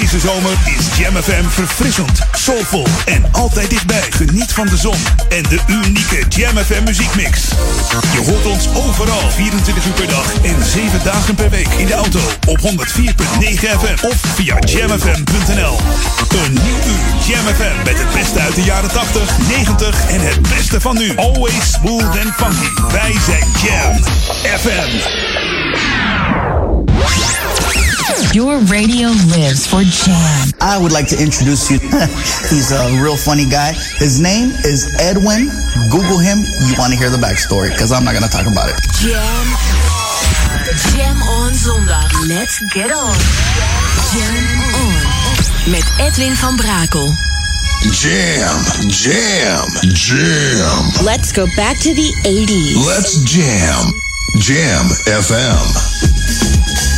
Deze zomer is Jam FM verfrissend, soulvol en altijd dichtbij. Geniet van de zon en de unieke Jam FM muziekmix. Je hoort ons overal 24 uur per dag en 7 dagen per week in de auto op 104.9 FM of via jamfm.nl. Een nieuw uur Jam FM met het beste uit de jaren 80, 90 en het beste van nu. Always smooth and funky. Wij zijn Jam FM. Your radio lives for Jam. I would like to introduce you. He's a real funny guy. His name is Edwin. Google him. You want to hear the backstory because I'm not going to talk about it. Jam. Jam on zondag. Let's get on. Jam on. Met Edwin van Brakel. Jam, jam, jam. Let's go back to the 80s. Let's jam. Jam FM.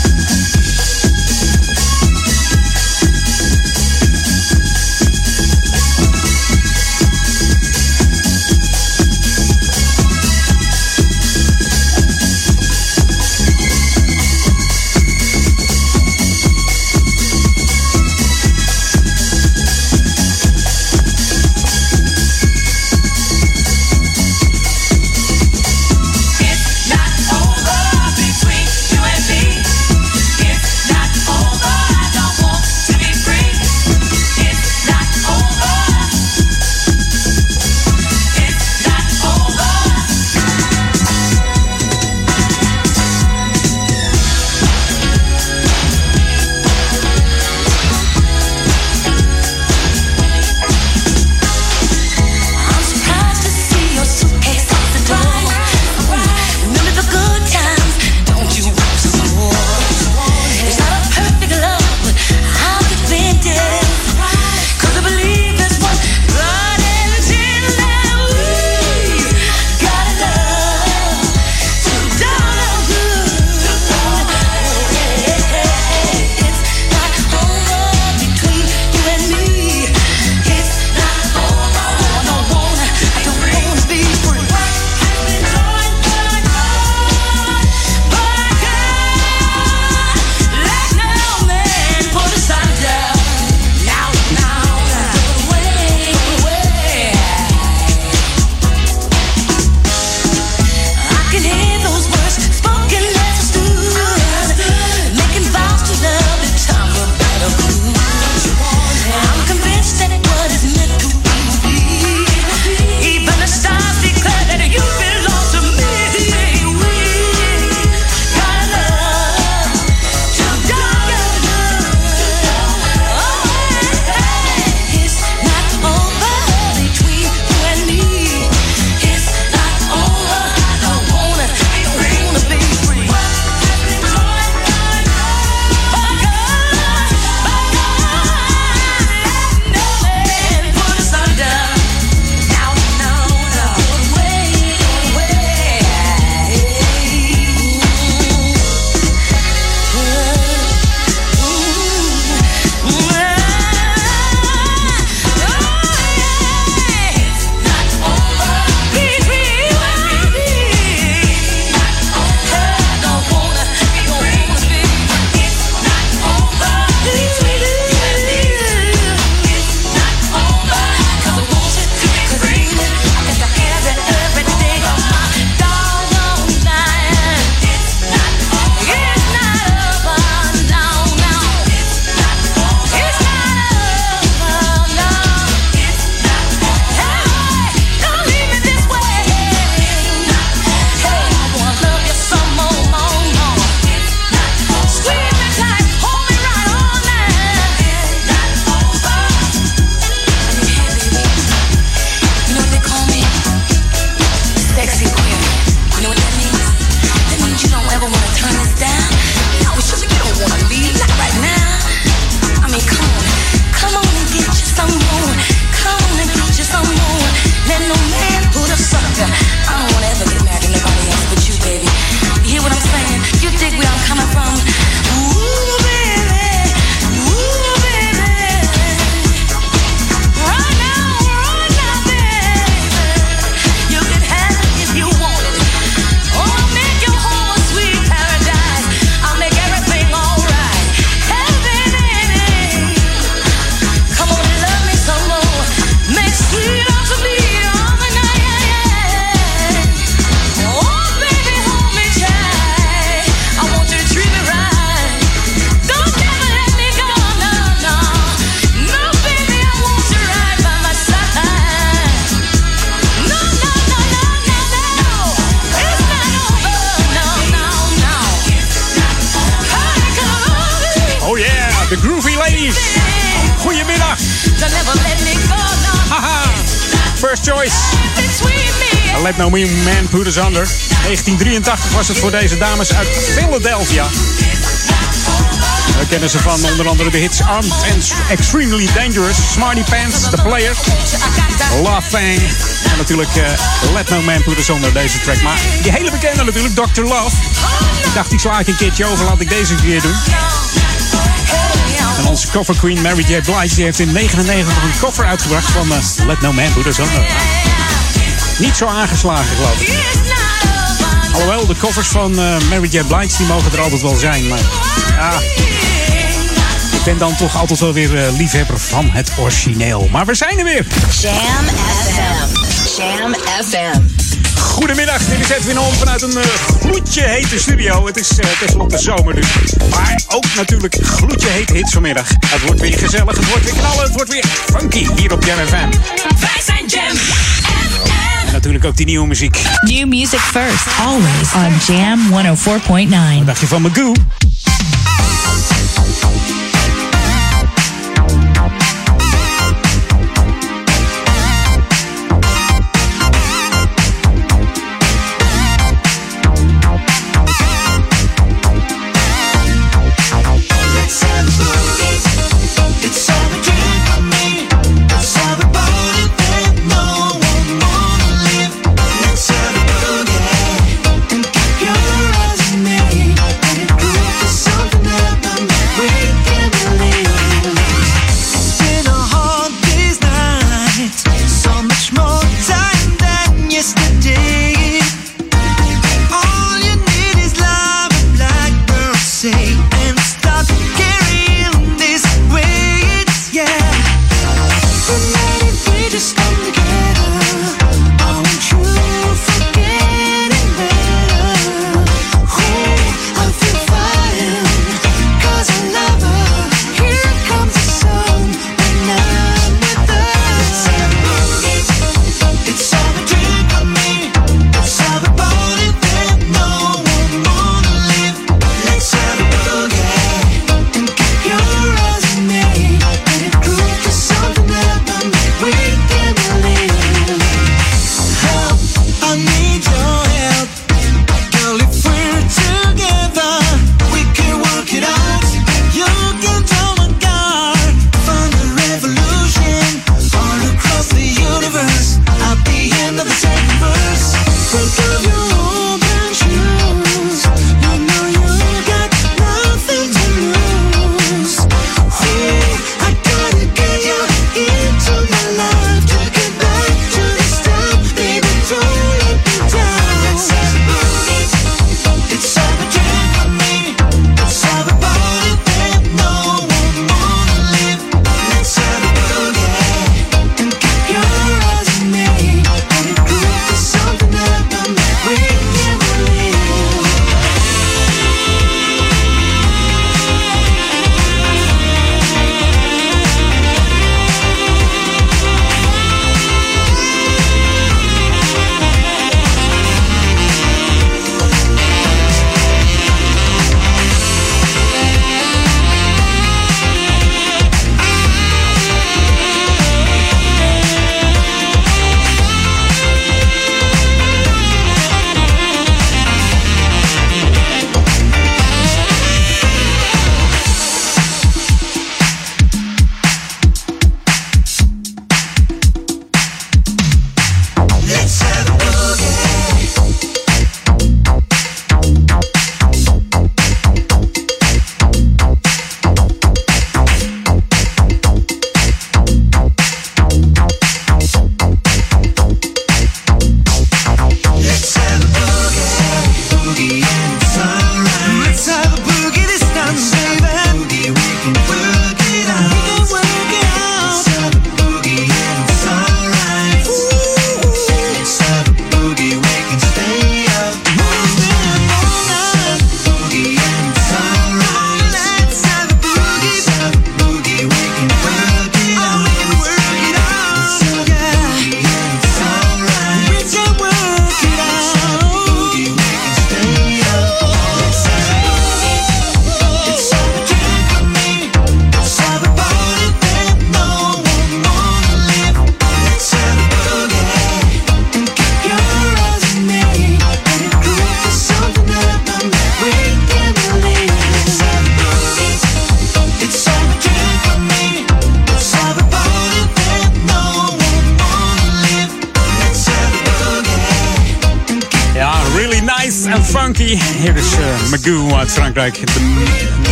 Man Put Us Under. 1983 was het voor deze dames uit Philadelphia. We kennen ze van onder andere de hits Armed and Extremely Dangerous, Smarty Pants, The Player, Love Fang en natuurlijk uh, Let No Man Put Us Under, deze track. Maar die hele bekende natuurlijk, Dr. Love. Ik dacht, die sla ik een keertje over, laat ik deze keer doen. En onze cover queen Mary J. Blige die heeft in 1999 een cover uitgebracht van uh, Let No Man Put Us Under. Niet zo aangeslagen, geloof ik. Alhoewel, de covers van uh, Mary J. Blige die mogen er altijd wel zijn. Maar ja, ik ben dan toch altijd wel weer uh, liefhebber van het origineel. Maar we zijn er weer. Jam FM. Jam FM. Goedemiddag, dit is Edwin Holm vanuit een uh, gloedje hete studio. Het is uh, tenslotte zomer dus. Maar ook natuurlijk gloedje hete hits vanmiddag. Het wordt weer gezellig, het wordt weer knallen, het wordt weer funky hier op Jam FM. Wij zijn Jam En natuurlijk ook die nieuwe muziek. New music first, always on Jam 104.9. Wat dacht je van Magoo?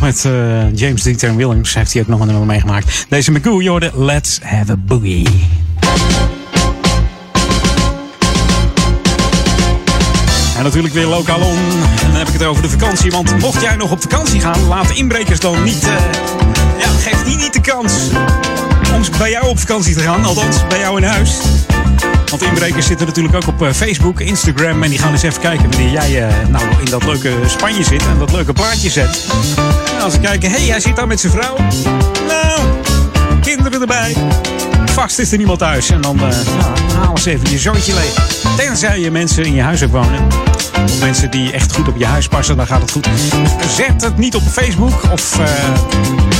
Met uh, James Dieter Williams. Heeft hij ook nog een nummer meegemaakt. Deze Magoo, Jorden, Let's Have a Boogie. En natuurlijk weer lokaal on. En dan heb ik het over de vakantie. Want mocht jij nog op vakantie gaan, laat inbrekers dan niet. Uh, ja, geef die niet de kans om bij jou op vakantie te gaan. Althans, bij jou in huis. Want inbrekers zitten natuurlijk ook op Facebook, Instagram. En die gaan eens even kijken wanneer jij nou in dat leuke Spanje zit en dat leuke plaatje zet. Als ze kijken, hé, hey, hij zit daar met zijn vrouw. Nou, kinderen erbij. Vast is er niemand thuis. En dan uh, halen ze even je zoontje leeg. Tenzij je mensen in je huis hebt wonen. Mensen die echt goed op je huis passen, dan gaat het goed. Zet het niet op Facebook of uh,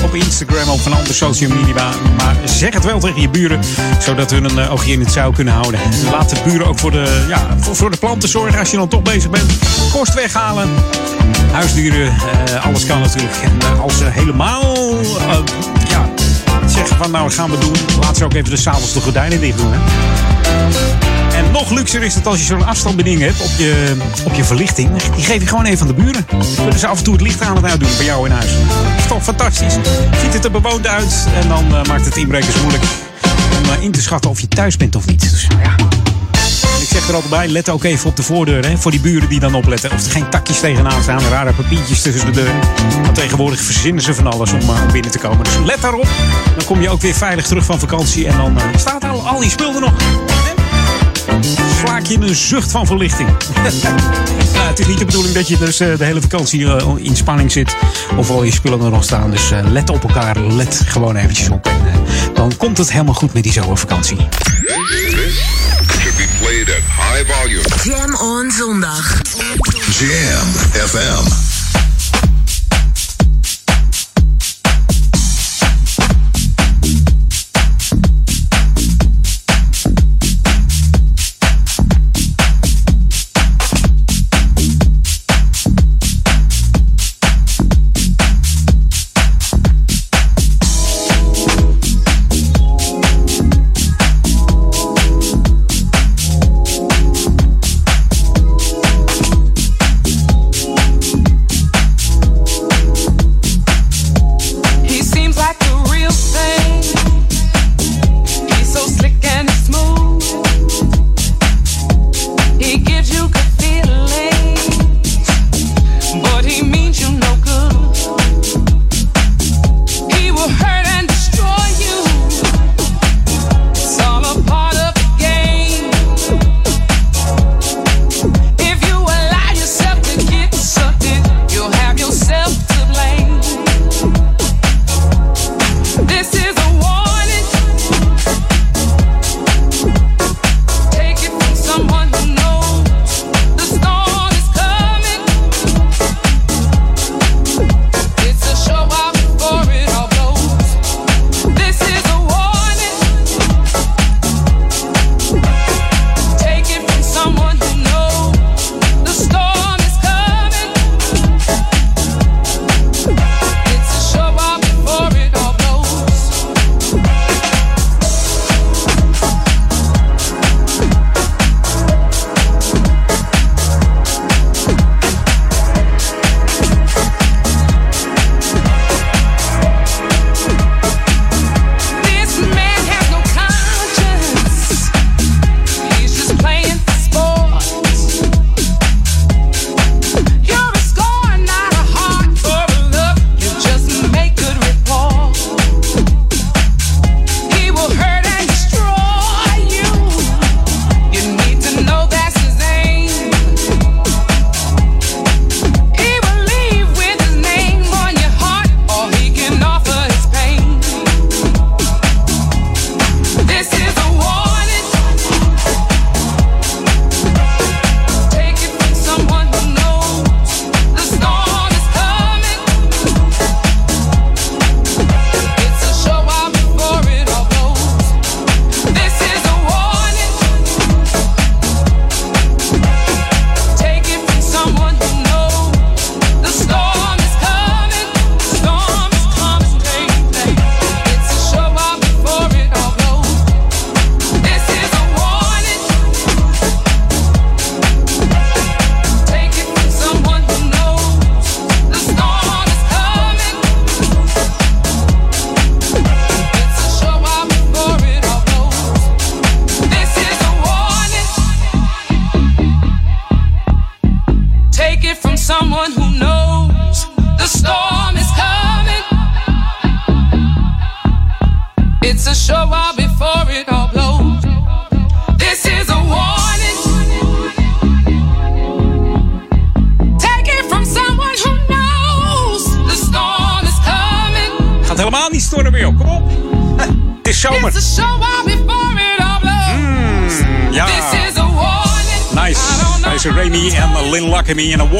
op Instagram of een andere social media. Maar zeg het wel tegen je buren, zodat hun een oogje in het zou kunnen houden. Laat de buren ook voor de, ja, voor, de planten zorgen als je dan toch bezig bent. Kost weghalen. Huisdieren, uh, alles kan natuurlijk. En als ze helemaal ja, zeggen van nou gaan we doen. Laat ze ook even de s'avonds de gordijnen dicht doen. Hè? Nog luxer is het als je zo'n afstandsbediening hebt op je, op je verlichting. Die geef je gewoon even aan de buren. Kunnen ze af en toe het licht aan het uitdoen bij jou in huis. Dat is toch fantastisch. Ziet het er bewoond uit en dan uh, maakt het inbrekers moeilijk om uh, in te schatten of je thuis bent of niet. Dus ja. Ik zeg er altijd bij, let ook even op de voordeur. Hè, voor die buren die dan opletten. Of er geen takjes tegenaan staan. Rare papiertjes tussen de deur. Want tegenwoordig verzinnen ze van alles om, om binnen te komen. Dus let daarop. Dan kom je ook weer veilig terug van vakantie. En dan staat al, al die spul nog. Slaak je een zucht van verlichting. nou, het is niet de bedoeling dat je dus uh, de hele vakantie uh, in spanning zit. Of al je spullen er nog staan. Dus uh, let op elkaar. Let gewoon eventjes op. En dan komt het helemaal goed met die zomervakantie. Jam on zondag. Jam FM.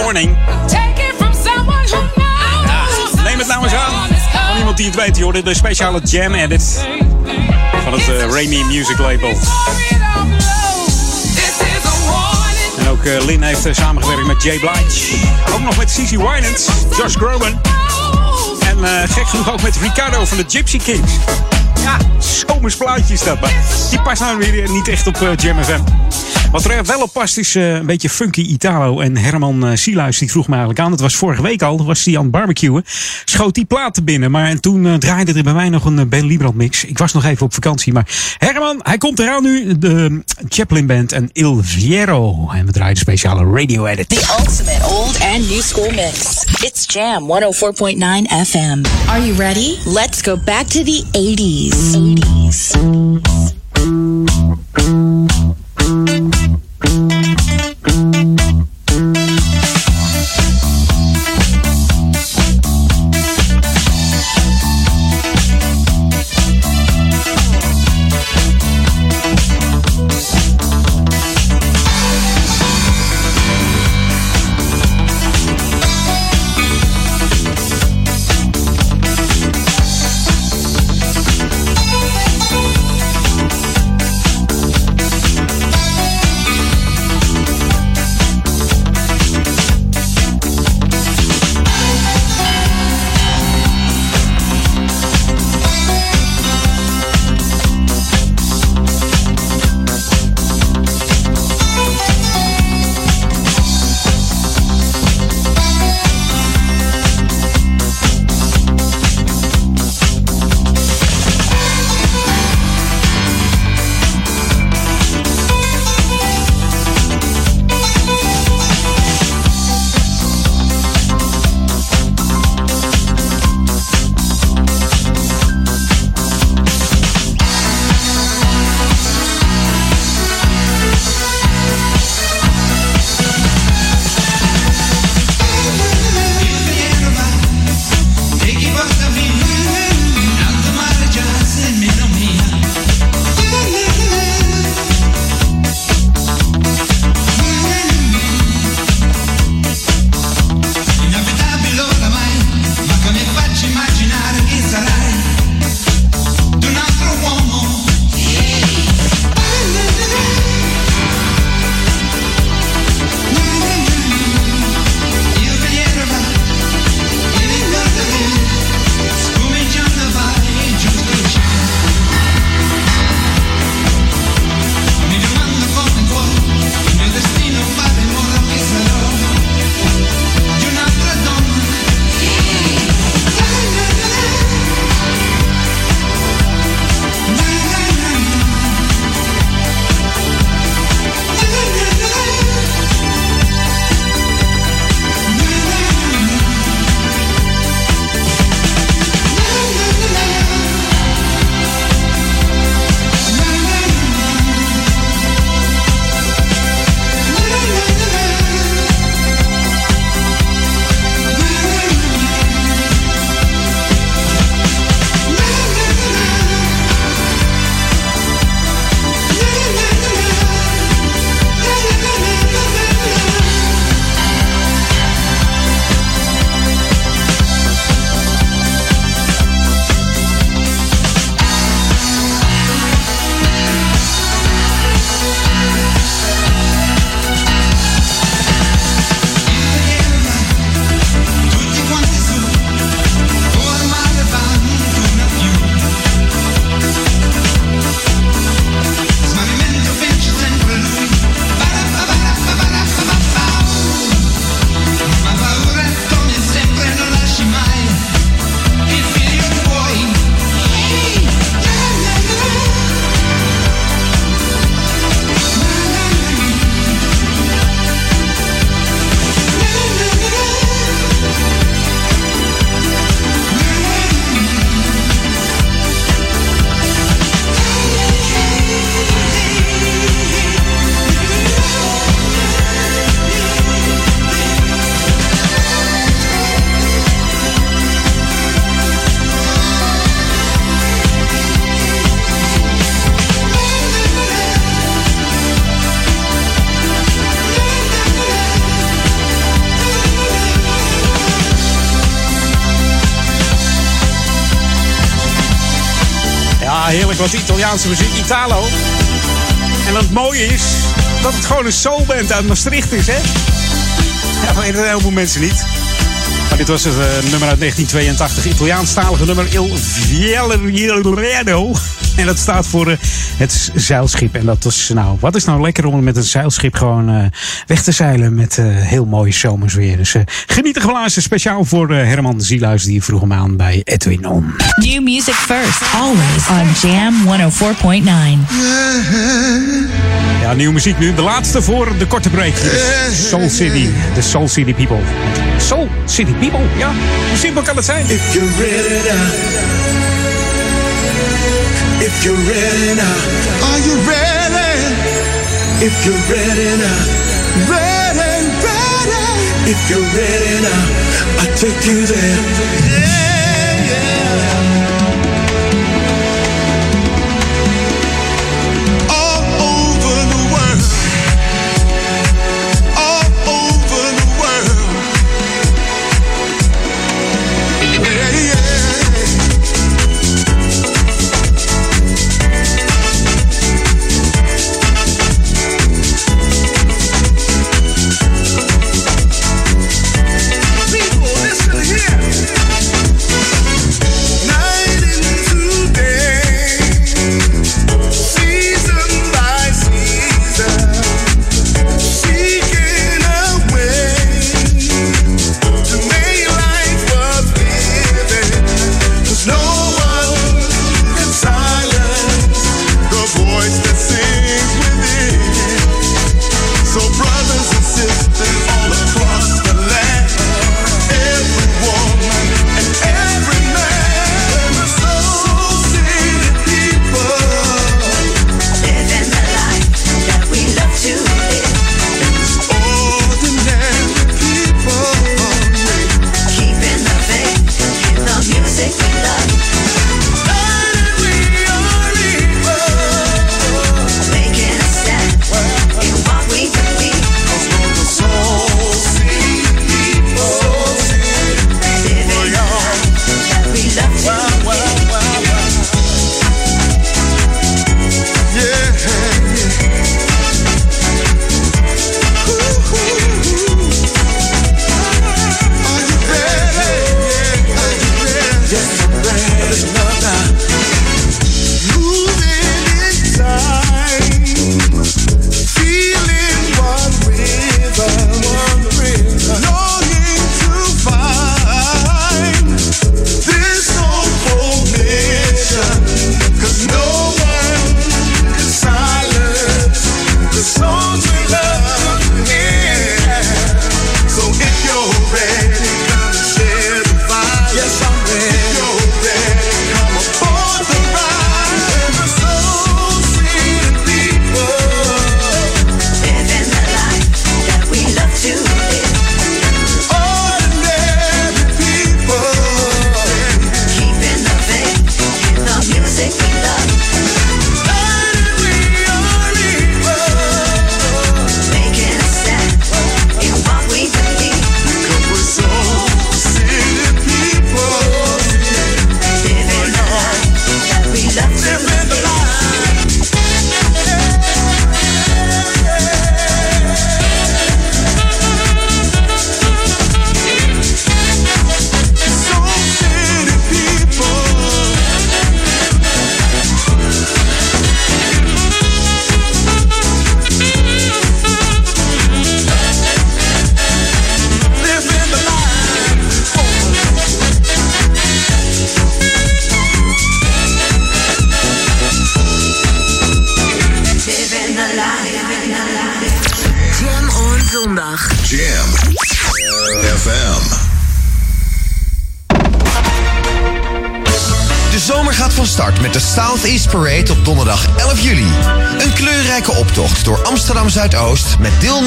Who knows. Neem het nou eens aan. Van iemand die het weet, joh. De speciale jam edit van het eh, Remy Music Label. En ook eh, Lynn heeft eh, samengewerkt met Jay Blige. Ook nog met Cici Winans, Josh Groban. En eh, gek genoeg ook met Ricardo van de Gypsy Kings. Ja, zomers plaatje is dat. Maar die past nou weer niet echt op Jam FM. Wat er wel op past is eh, een beetje funky Italo. En Herman uh, Siluis die vroeg me eigenlijk aan. Het was vorige week al. was hij aan het barbecuen. Schoot die platen binnen. Maar en toen draaide er bij mij nog een Ben Liebrand mix. Ik was nog even op vakantie. Maar Herman, hij komt eraan nu. De Chaplin Band en Il Viero. En we draaien de speciale radio edit. The ultimate old and new school mix. It's Jam 104.9 FM. Are you ready? Let's go back to the 80s. 80s. Thank you. Italiaanse muziek, Italo. En het mooie is dat het gewoon een soulband uit Maastricht is, hè? Ja, dat weten heel veel mensen niet. Maar dit was het uh, nummer uit 1982, Italiaanstalige nummer Il Fiellerino. En dat staat voor uh, het zeilschip. En dat is nou, wat is nou lekker om met een zeilschip gewoon uh, weg te zeilen met heel mooi zomersweer. Dus geniet er geblazen speciaal voor Herman Zielhuis die vroeg hem aan bij Edwin On. New music first, always on Jam 104.9. Ja, nieuwe muziek nu. De laatste voor de korte break. Soul City, de Soul City People. Soul City People, ja. Hoe simpel kan het zijn? If you're ready. If you're ready now. Are you ready? If you're ready now. Ready, ready. If you're ready now. I take you there.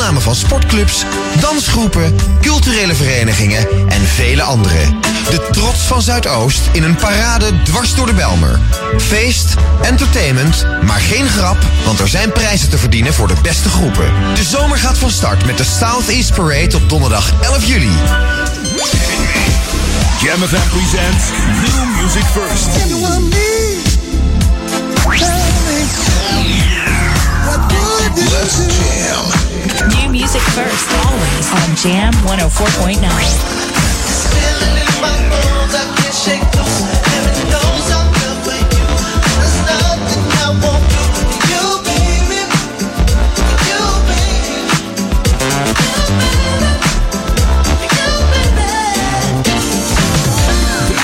namen van sportclubs, dansgroepen, culturele verenigingen en vele anderen. De trots van Zuidoost in een parade dwars door de Belmer. Feest, entertainment, maar geen grap, want er zijn prijzen te verdienen voor de beste groepen. De zomer gaat van start met de Southeast Parade op donderdag 11 juli. Jam FM presents New Music First. Let's jam. New music first, always on Jam 104.9.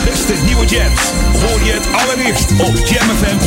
beste nieuwe jams hoor je het allereerst op Jam FM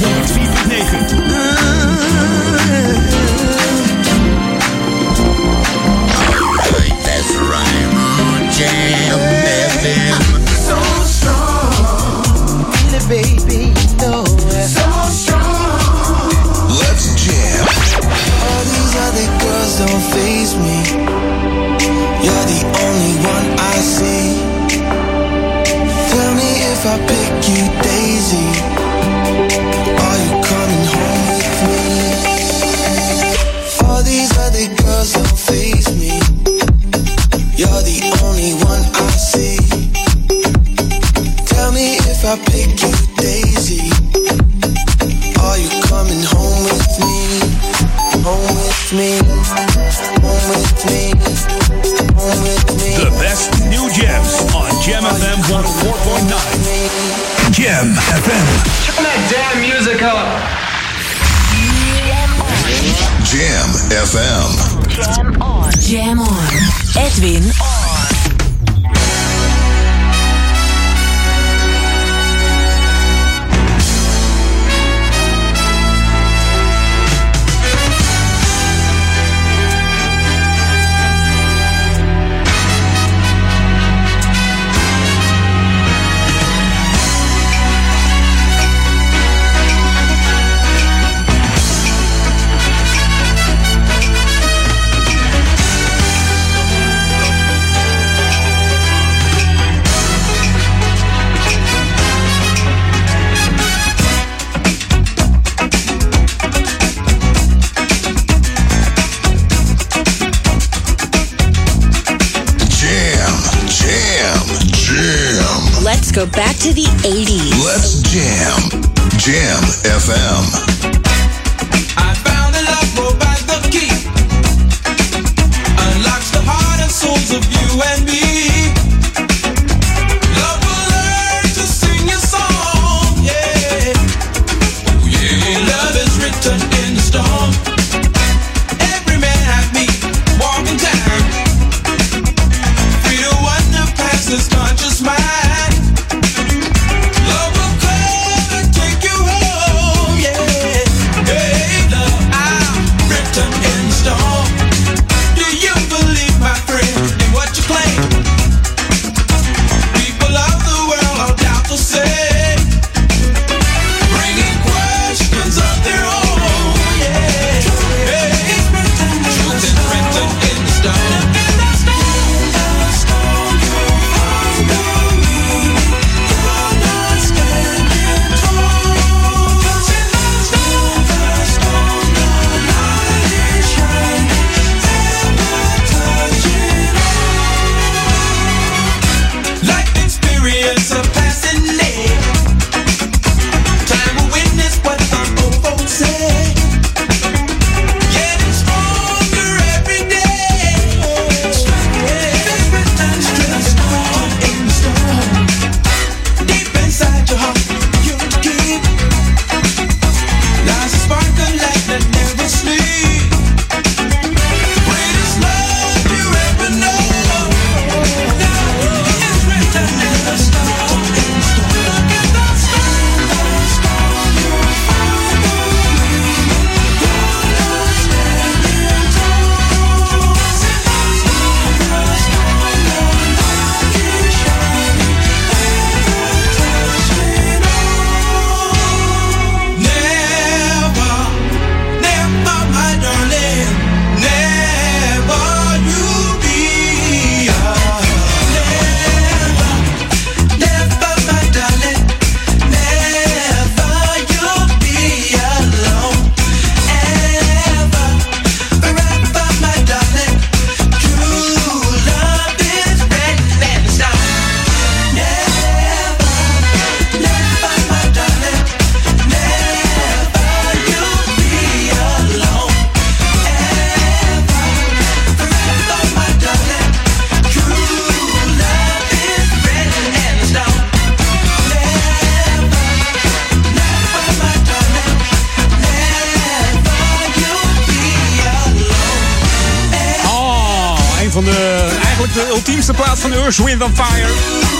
Earth, Wind Fire.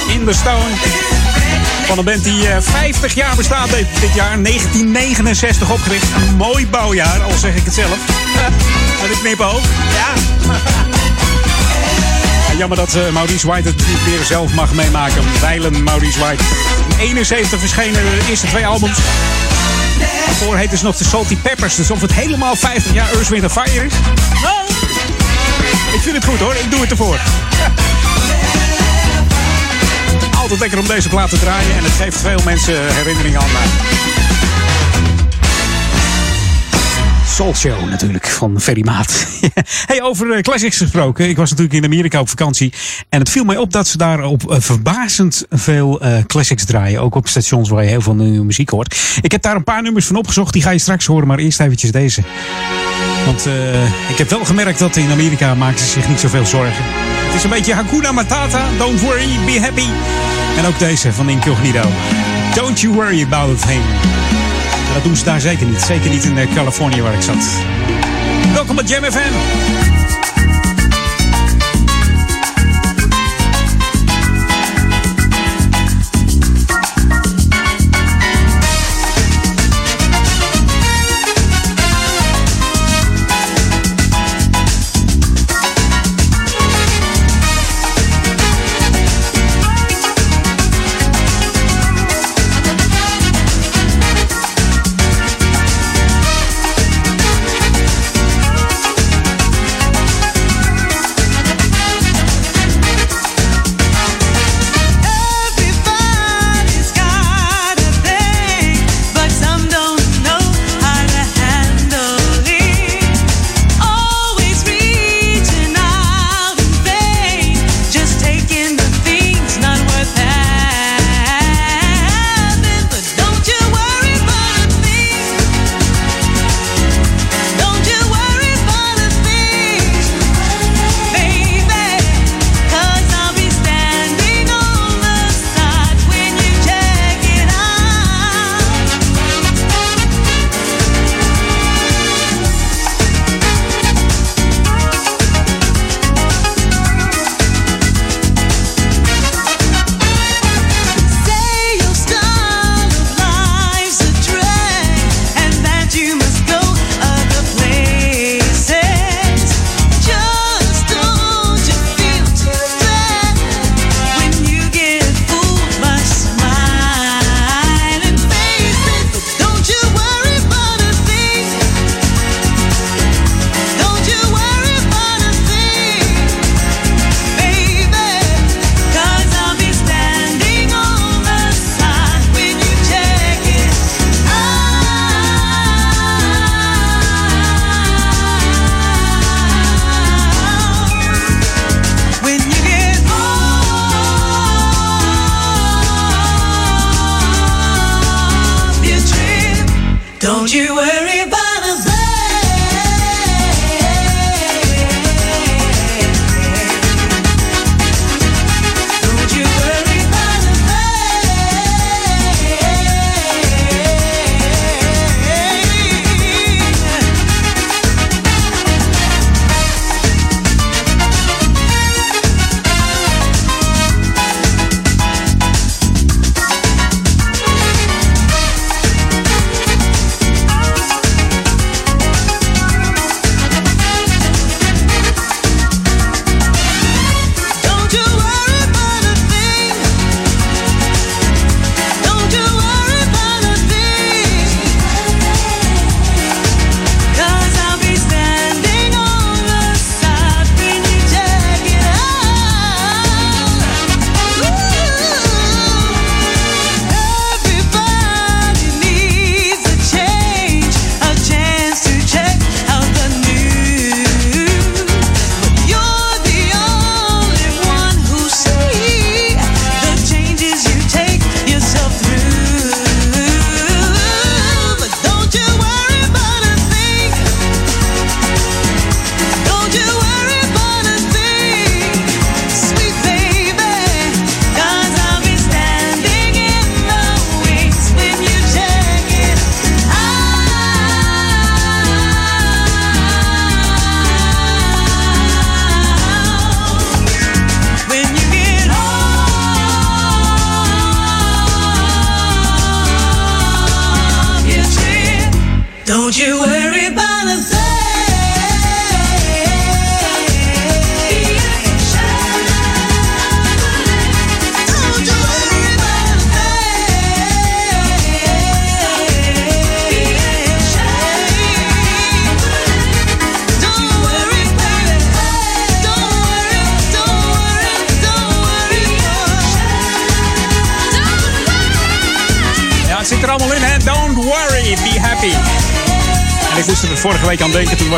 In the Stone. Van een band die 50 jaar bestaat dit jaar. 1969 opgericht. Een mooi bouwjaar, al zeg ik het zelf. Met een knipoog. Ja. Jammer dat Maurice White het niet meer zelf mag meemaken. Wijlen Maurice White. In 71 verschenen de eerste twee albums. Daarvoor heette ze nog de Salty Peppers. Dus of het helemaal 50 jaar Earth, Wind Fire is? Ik vind het goed hoor. Ik doe het ervoor. Altijd lekker om deze plaat te draaien. En het geeft veel mensen herinneringen aan mij. Soul Show natuurlijk van Ferry Maat. hey, over uh, classics gesproken. Ik was natuurlijk in Amerika op vakantie. En het viel mij op dat ze daar op uh, verbazend veel uh, classics draaien. Ook op stations waar je heel veel nieuwe muziek hoort. Ik heb daar een paar nummers van opgezocht. Die ga je straks horen. Maar eerst eventjes deze. Want ik heb wel gemerkt dat in Amerika maken ze zich niet zoveel zorgen. Het is een beetje Hakuna Matata. Don't worry, be happy. En ook deze van Incognito. Don't you worry about thing. Dat doen ze daar zeker niet. Zeker niet in Californië waar ik zat. Welkom bij Jam FM.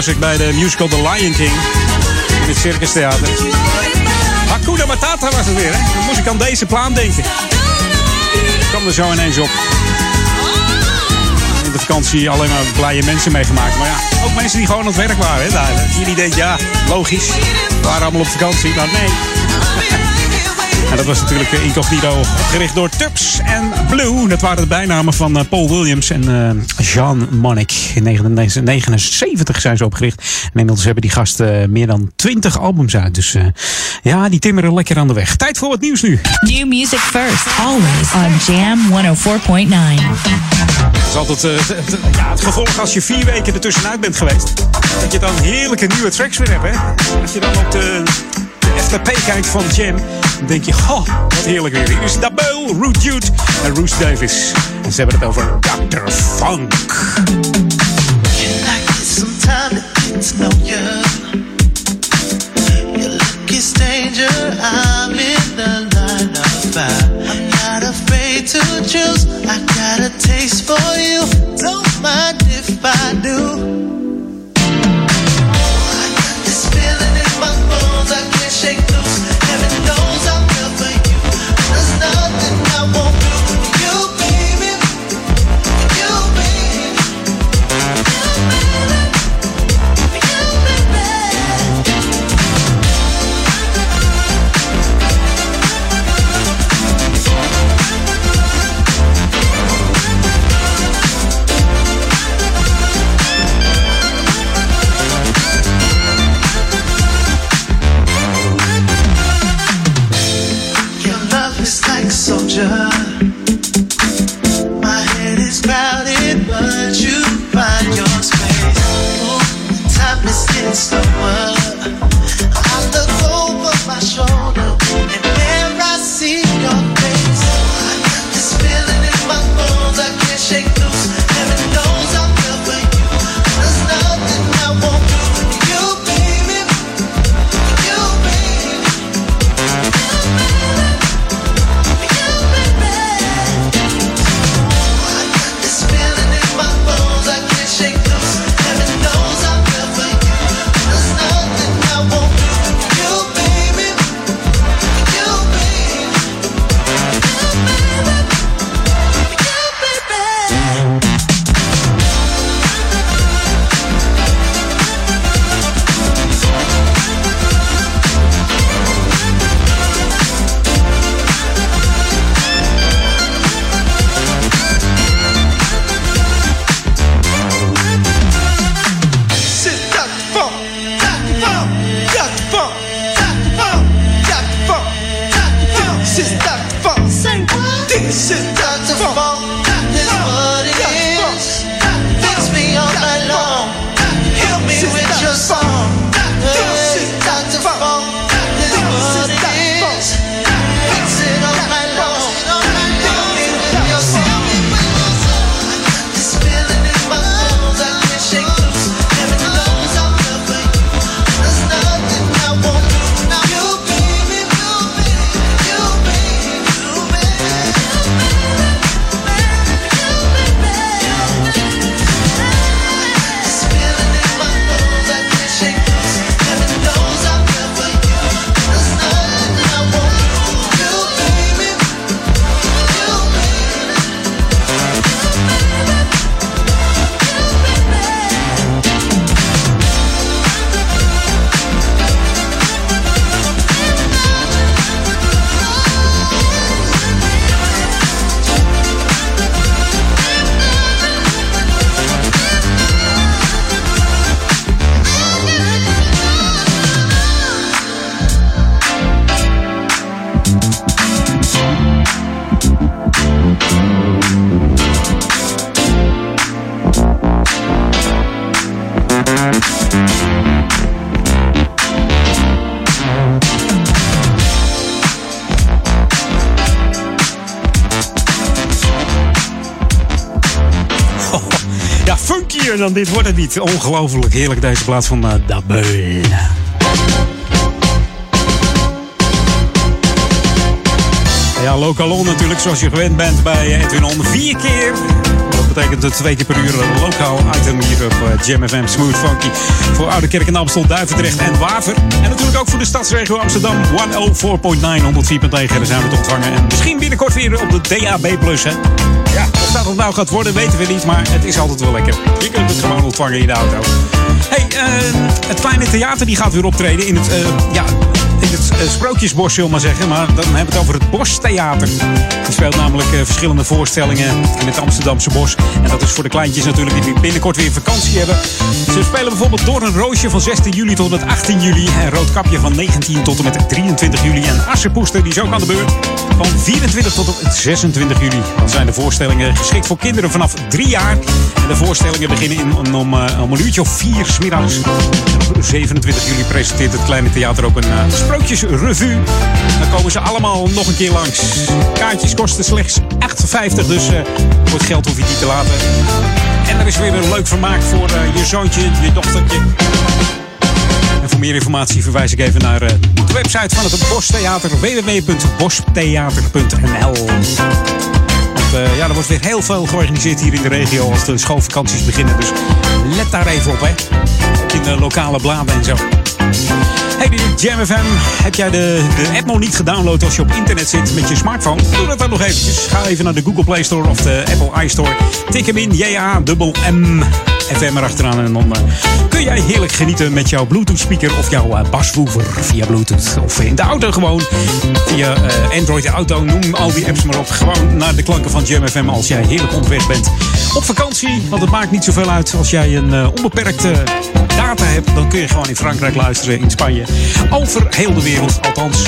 Was ik bij de musical The Lion King. In het Circus Theater. Hakuna Matata was het weer, hè? Toen moest ik aan deze plaat denken. Ik kwam er zo ineens op. In de vakantie alleen maar blije mensen meegemaakt. Maar ja, ook mensen die gewoon aan het werk waren. Hè, daar. Niet denkt, ja, logisch. We waren allemaal op vakantie, maar nee. En dat was natuurlijk eh, incognito opgericht door Tubbs en Blue. Dat waren de bijnamen van eh, Paul Williams en eh, Jean Monnick. In 1979 zijn ze opgericht. En inmiddels hebben die gasten meer dan 20 albums uit. Dus ja, die timmeren lekker aan de weg. Tijd voor wat nieuws nu. New music first, always on Jam 104.9. Dat is altijd het, het- ja, het gevolg als je vier weken ertussenuit bent geweest. Dat je dan heerlijke nieuwe tracks weer hebt. Hè? Als je dan op de, de FTP kijkt van Jam, dan denk je, goh, wat heerlijk weer. Hier is Dabeul, Root Jude en Roos Davis. En ze hebben het over Dr. Funk. some time to get to know you. Your look is danger. I'm in the line of fire. I'm not afraid to choose. I got a taste for you. Wordt het niet. Ongelooflijk heerlijk deze plaats van uh. Ja, Lokalon natuurlijk, zoals je gewend bent bij Edwin On. Vier keer. Dat betekent een twee keer per uur een lokaal item hier op eh, Jam FM Smooth Funky. Voor Oude Kerk en Amstel, Duivendrecht en Waver. En natuurlijk ook voor de stadsregio Amsterdam. 104.9, 104.9. Daar zijn we te ontvangen. En misschien binnenkort weer op de DAB+. Hè. Dat het nou gaat worden, weten we niet. Maar het is altijd wel lekker. Je kunt het gewoon ontvangen in de auto. Hey, uh, het kleine theater die gaat weer optreden in het, uh, ja, in het uh, Sprookjesbos, we maar zeggen. Maar dan hebben we het over het Bostheater. Die speelt namelijk verschillende voorstellingen in het Amsterdamse bos. En dat is voor de kleintjes natuurlijk die binnenkort weer vakantie hebben. Ze spelen bijvoorbeeld Door een Roosje van 16 juli tot en met 18 juli. En Roodkapje van 19 tot en met 23 juli. En Assenpoester, die is ook aan de beurt. Van 24 tot met 26 juli. Zijn de voorstellingen geschikt voor kinderen vanaf 3 jaar. En de voorstellingen beginnen in, om, om een uurtje of 4 smiddags. En op 27 juli presenteert het Kleine Theater ook een uh, sprookjesrevue. Dan komen ze allemaal nog een keer langs. Kaartjes kosten slechts 8,50, dus uh, voor het geld hoef je niet te laten. En er is weer een leuk vermaak voor je zoontje, je dochtertje. Voor meer informatie verwijs ik even naar de website van het Bostheater www.bostheater.nl uh, ja, er wordt weer heel veel georganiseerd hier in de regio als de schoolvakanties beginnen. Dus let daar even op, hè. In de lokale bladen en zo. Hey, de Jam FM. Heb jij de, de app nog niet gedownload als je op internet zit met je smartphone? Doe dat dan nog eventjes. Ga even naar de Google Play Store of de Apple iStore. Tik hem in, J-A-M-M. FM erachteraan. En dan uh, kun jij heerlijk genieten met jouw Bluetooth speaker of jouw uh, via Bluetooth. Of in de auto gewoon. Via uh, Android Auto, noem al die apps maar op. Gewoon naar de klanken van Jam FM als jij heerlijk onderweg bent. Op vakantie, want het maakt niet zoveel uit als jij een onbeperkte data hebt. Dan kun je gewoon in Frankrijk luisteren, in Spanje. Over heel de wereld, althans.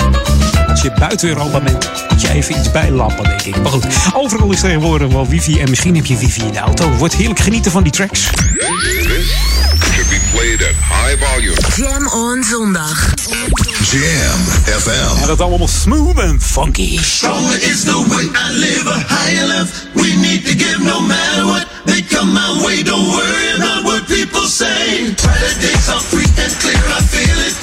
Als je buiten Europa bent, moet je even iets bijlappen, denk ik. Maar goed, overal is tegenwoordig wel wifi. En misschien heb je wifi in de auto. Wordt heerlijk genieten van die tracks. should be played at high volume. Jam on zondag. Jam FM. En dat allemaal smooth en funky. Stronger is the way I live, a higher life. We need to give no matter what they come my way. Don't worry about what people say. Brighter days are free and clear. I feel it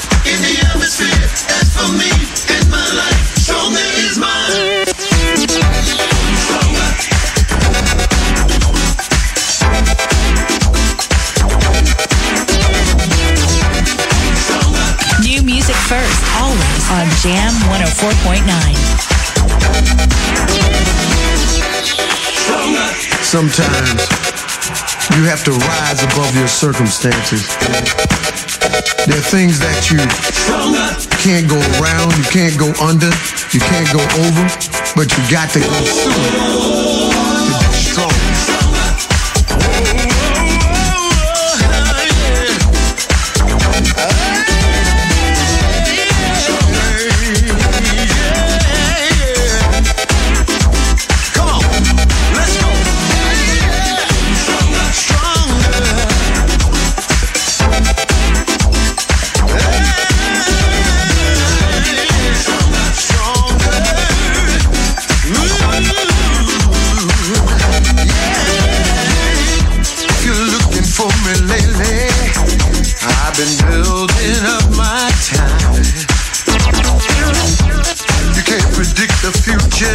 104.9. Sometimes you have to rise above your circumstances. There are things that you can't go around, you can't go under, you can't go over, but you got to go through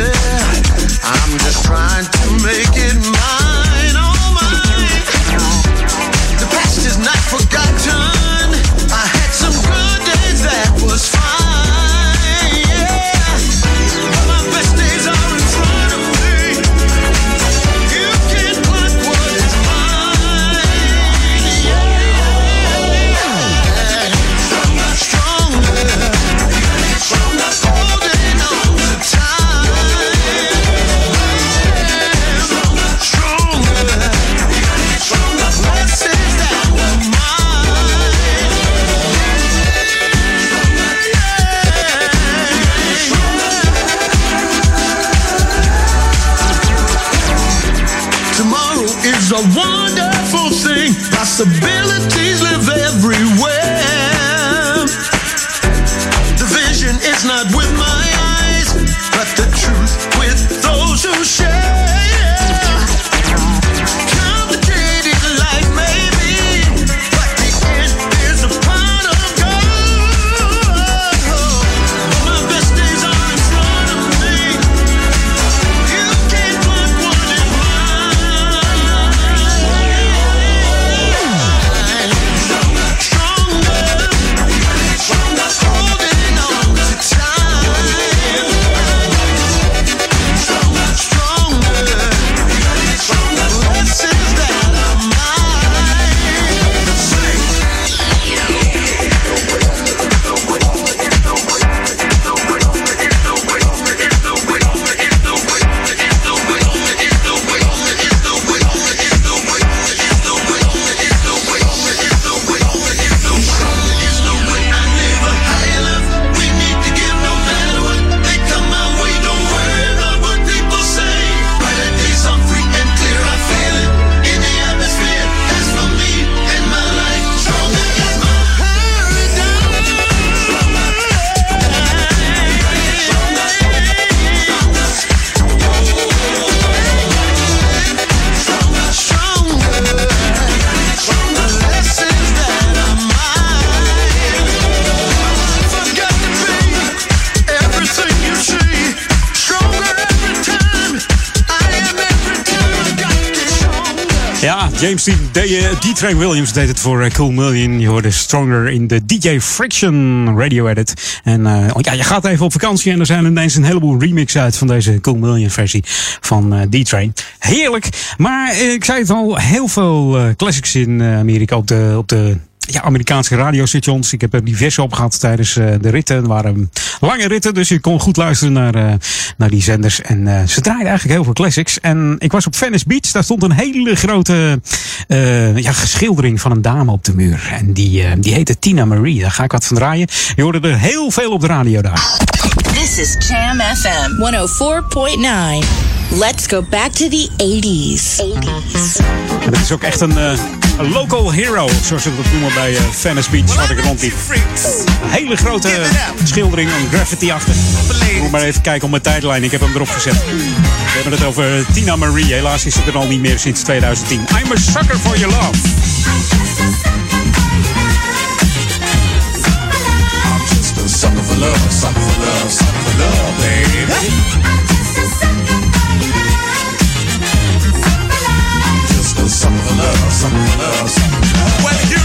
I'm just trying to D-Train Williams deed het voor eh, Cool Million. Je hoorde Stronger in de DJ Friction radio edit. En uh, ja, je gaat even op vakantie en er zijn ineens een heleboel remixen uit van deze Cool Million versie van uh, D-Train. Heerlijk. Maar ik zei het al, heel veel classics in Amerika op de, op de ja, Amerikaanse radiostations. Ik heb er diverse op gehad tijdens de ritten. Het waren lange ritten, dus je kon goed luisteren naar, uh, naar die zenders. En uh, ze draaiden eigenlijk heel veel classics. En ik was op Venice Beach. Daar stond een hele grote ja, geschildering van een dame op de muur. En die, die heette Tina Marie. Daar ga ik wat van draaien. Je hoorde er heel veel op de radio daar. This is Jam FM 104.9. Let's go back to the 80s. 80s. En is ook echt een, een local hero, zoals ze dat noemen bij uh, Venice Beach, wat ik rondliep. Een hele grote schildering, een graffiti achter. Moet maar even kijken op mijn tijdlijn, ik heb hem erop gezet. We hebben het over Tina Marie, helaas is ze er al niet meer sinds 2010. I'm a sucker for your love. Sucker for love, sucker for love, sucker for love, baby. Just a sucker for love, sucker for love, sucker for love. Well, you're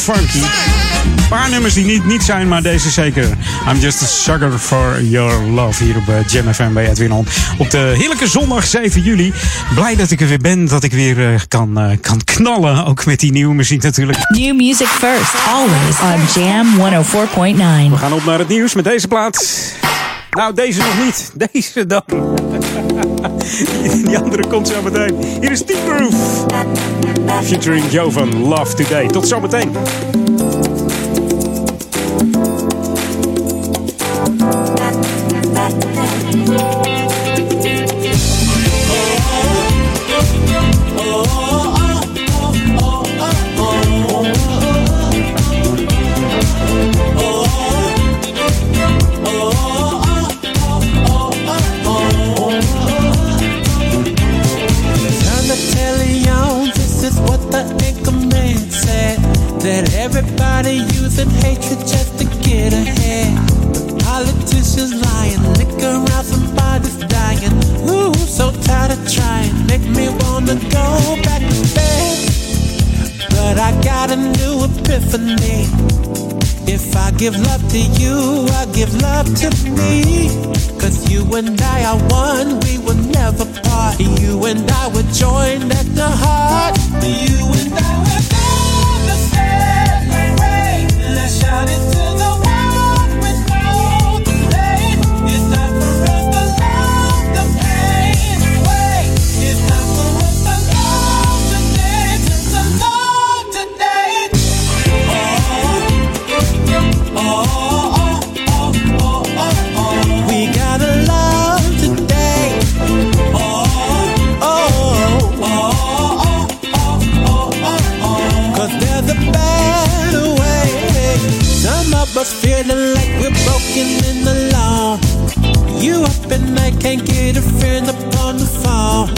funky. Een paar nummers die niet, niet zijn, maar deze zeker. I'm just a sucker for your love hier op eh, Jam FM bij Edwin On. Op de heerlijke zondag 7 juli. Blij dat ik er weer ben, dat ik weer eh, kan, eh, kan knallen. Ook met die nieuwe muziek natuurlijk. New music first, always on Jam 104.9. We gaan op naar het nieuws met deze plaat. Nou, deze nog niet. Deze dan. Die andere komt zo meteen. Hier is Deep Groove. Featuring Jovan Love Today. Tot zometeen. If I give love to you, I give love to me. Cause you and I are one, we will never part. You and I were joined at the heart. You and I feeling like we're broken in the law. You up and I can't get a friend upon the phone.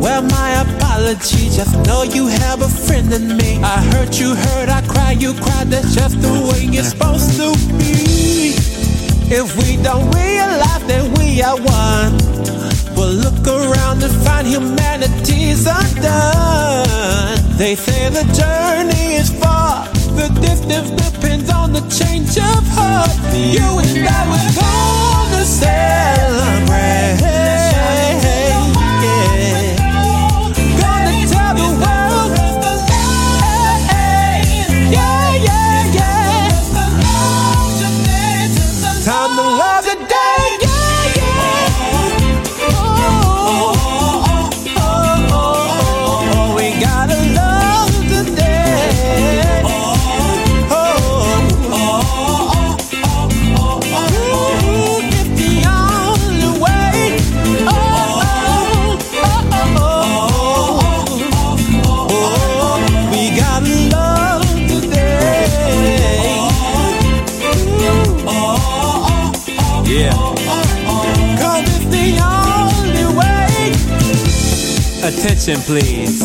Well, my apology, just know you have a friend in me. I hurt you, hurt, I cry, you cry, that's just the way it's supposed to be. If we don't realize that we are one, we'll look around and find humanity's undone. They say the journey is far, distance depends on the change of heart. You and I were gonna celebrate. Attention, please.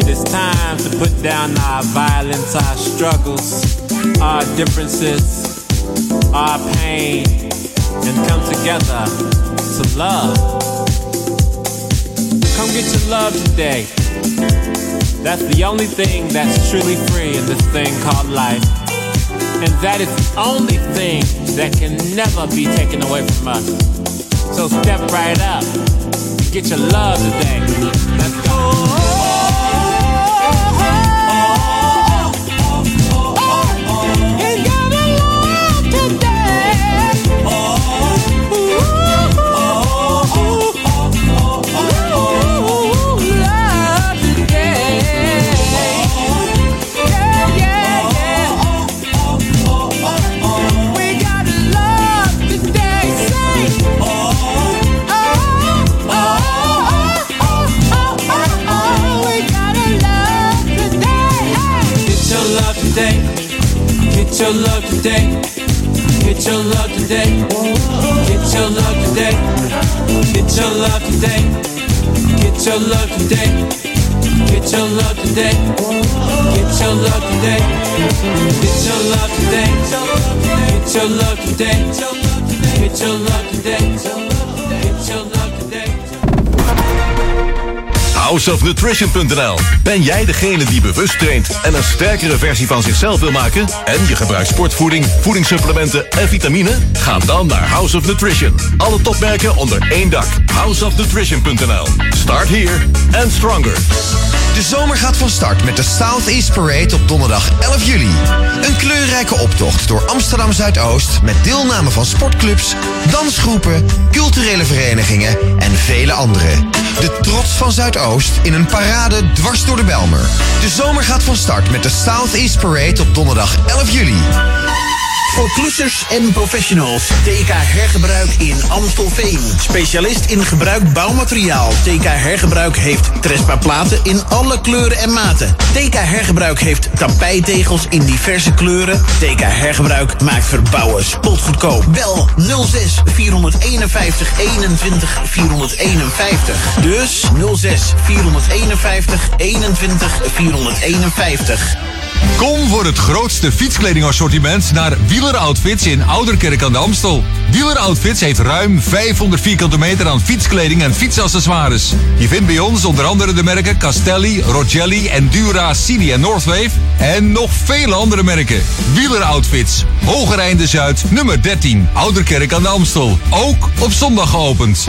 It is time to put down our violence, our struggles, our differences, our pain, and come together to love. Come get your love today. That's the only thing that's truly free in this thing called life. And that is the only thing that can never be taken away from us. So step right up. Get your love today. Your love today. Get your love today. Get your love today. Get your love today. Get your love today. Get your love today. Get your love today. Get your love today. Get your love today. Get your love today. Get your love today. Houseofnutrition.nl Ben jij degene die bewust traint en een sterkere versie van zichzelf wil maken? En je gebruikt sportvoeding, voedingssupplementen en vitamine? Ga dan naar House of Nutrition. Alle topmerken onder één dak. Houseofnutrition.nl Start here and stronger. De zomer gaat van start met de Southeast Parade op donderdag 11 juli. Een kleurrijke optocht door Amsterdam Zuidoost met deelname van sportclubs, dansgroepen, culturele verenigingen en vele anderen. De trots van Zuidoost in een parade dwars door de Belmer. De zomer gaat van start met de Southeast Parade op donderdag 11 juli. Voor klussers en professionals. TK Hergebruik in Amstelveen. Specialist in gebruikt bouwmateriaal. TK Hergebruik heeft Trespa platen in alle kleuren en maten. TK Hergebruik heeft tapijtegels in diverse kleuren. TK Hergebruik maakt verbouwen spotgoedkoop. Bel 06 451 21 451. Dus 06 451 21 451. Kom voor het grootste fietskledingassortiment naar Wieler Outfits in Ouderkerk aan de Amstel. Wieler Outfits heeft ruim 500 vierkante meter aan fietskleding en fietsaccessoires. Je vindt bij ons onder andere de merken Castelli, Rogelli, Endura, Cini en Northwave. En nog vele andere merken. Wieler Outfits, Hogereinde Zuid, nummer 13, Ouderkerk aan de Amstel. Ook op zondag geopend.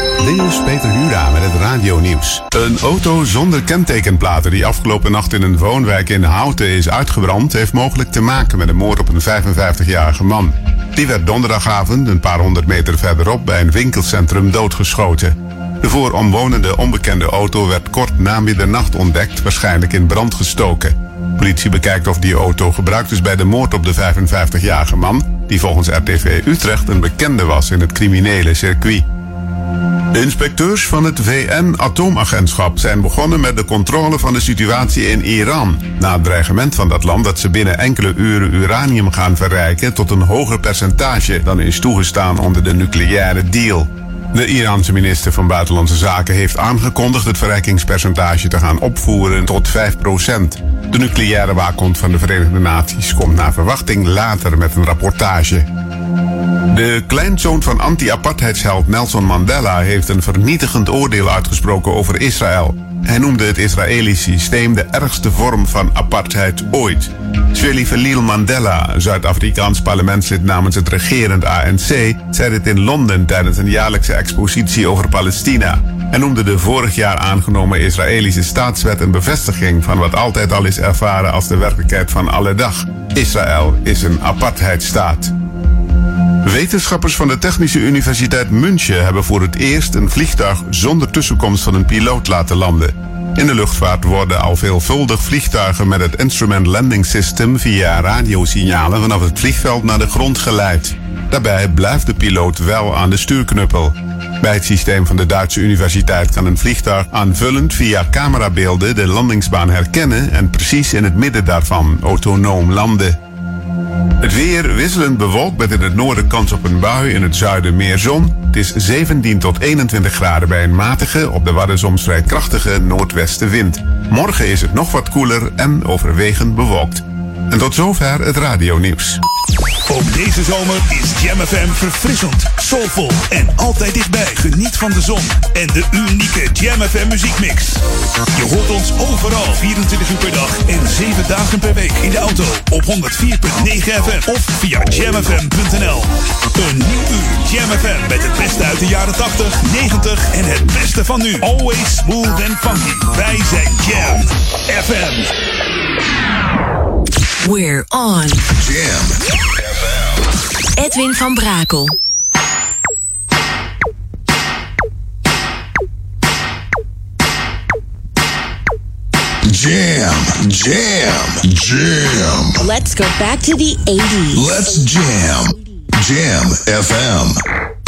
Dit is Peter Hura met het radionieuws. Een auto zonder kentekenplaten die afgelopen nacht in een woonwijk in Houten is uitgebrand... heeft mogelijk te maken met een moord op een 55-jarige man. Die werd donderdagavond een paar honderd meter verderop bij een winkelcentrum doodgeschoten. De voor omwonende onbekende auto werd kort na middernacht ontdekt, waarschijnlijk in brand gestoken. Politie bekijkt of die auto gebruikt is bij de moord op de 55-jarige man... die volgens RTV Utrecht een bekende was in het criminele circuit. Inspecteurs van het VN-atoomagentschap zijn begonnen met de controle van de situatie in Iran. Na het dreigement van dat land dat ze binnen enkele uren uranium gaan verrijken tot een hoger percentage dan is toegestaan onder de nucleaire deal. De Iraanse minister van Buitenlandse Zaken heeft aangekondigd het verrijkingspercentage te gaan opvoeren tot 5%. De nucleaire waakhond van de Verenigde Naties komt naar verwachting later met een rapportage. De kleinzoon van anti-apartheidsheld Nelson Mandela heeft een vernietigend oordeel uitgesproken over Israël. Hij noemde het Israëlisch systeem de ergste vorm van apartheid ooit. Zweli Felil Mandela, Zuid-Afrikaans parlementslid namens het regerend ANC, zei dit in Londen tijdens een jaarlijkse expositie over Palestina. Hij noemde de vorig jaar aangenomen Israëlische staatswet een bevestiging van wat altijd al is ervaren als de werkelijkheid van alle dag. Israël is een apartheidstaat. Wetenschappers van de Technische Universiteit München hebben voor het eerst een vliegtuig zonder tussenkomst van een piloot laten landen. In de luchtvaart worden al veelvuldig vliegtuigen met het Instrument Landing System via radiosignalen vanaf het vliegveld naar de grond geleid. Daarbij blijft de piloot wel aan de stuurknuppel. Bij het systeem van de Duitse universiteit kan een vliegtuig aanvullend via camerabeelden de landingsbaan herkennen en precies in het midden daarvan autonoom landen. Het weer wisselend bewolkt met in het noorden kans op een bui, in het zuiden meer zon. Het is 17 tot 21 graden bij een matige, op de Wadden soms vrij krachtige noordwestenwind. Morgen is het nog wat koeler en overwegend bewolkt. En tot zover het radionieuws. Ook deze zomer is Jam FM verfrissend, soulvol en altijd dichtbij. Geniet van de zon en de unieke Jam FM muziekmix. Je hoort ons overal 24 uur per dag en 7 dagen per week. In de auto op 104.9 FM of via jamfm.nl. Een nieuw uur Jam FM met het beste uit de jaren 80, 90 en het beste van nu. Always smooth and funky. Wij zijn Jam FM. We're on. Jam Edwin van Brakel. Jam, jam, jam. Let's go back to the 80s. Let's jam. Jam FM.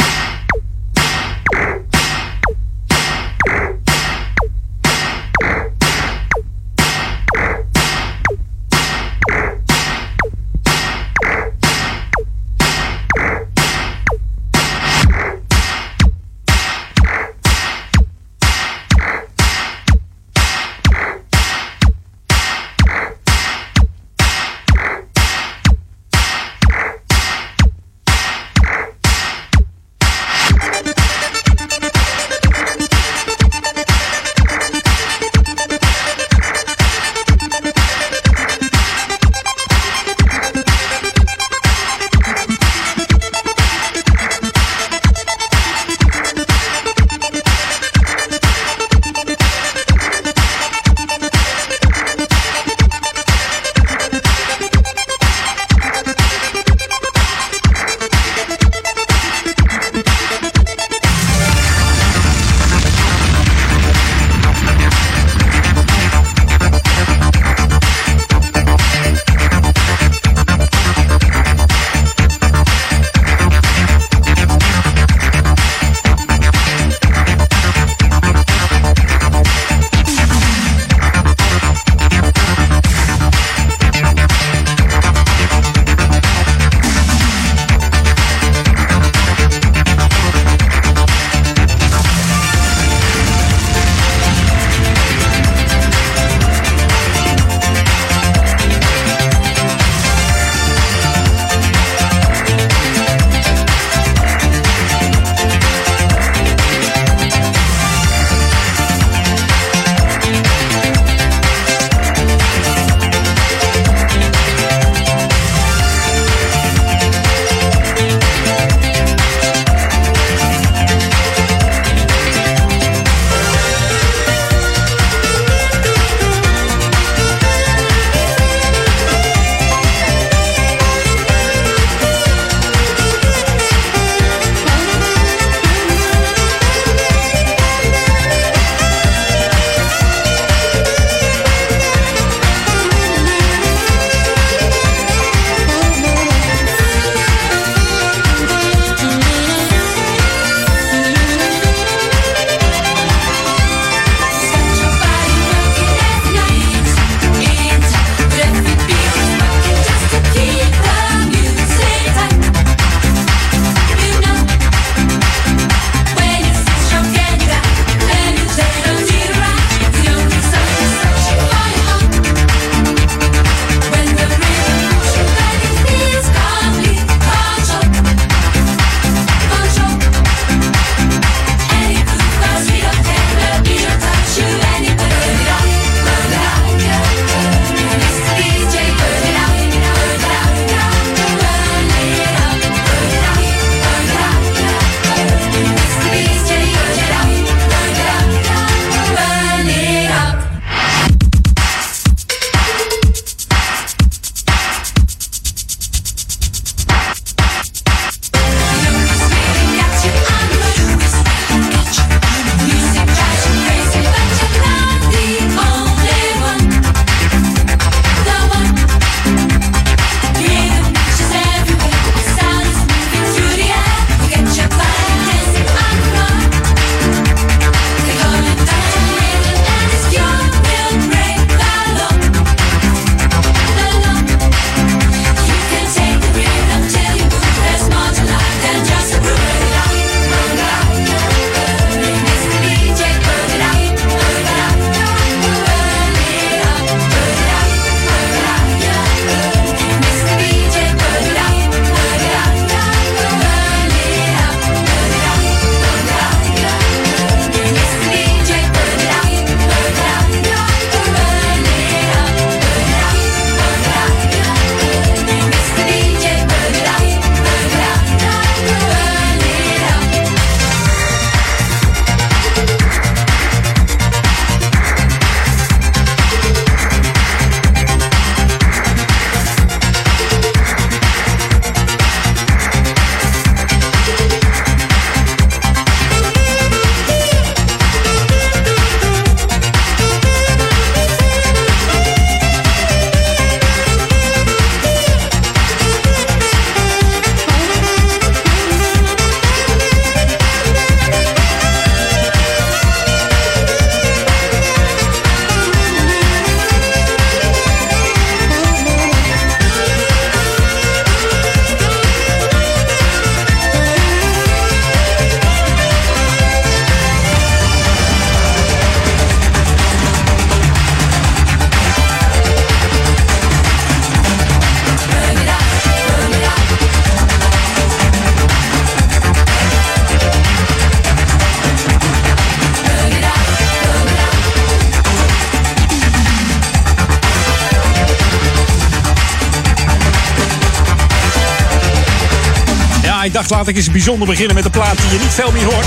Laat ik eens bijzonder beginnen met een plaat die je niet veel meer hoort.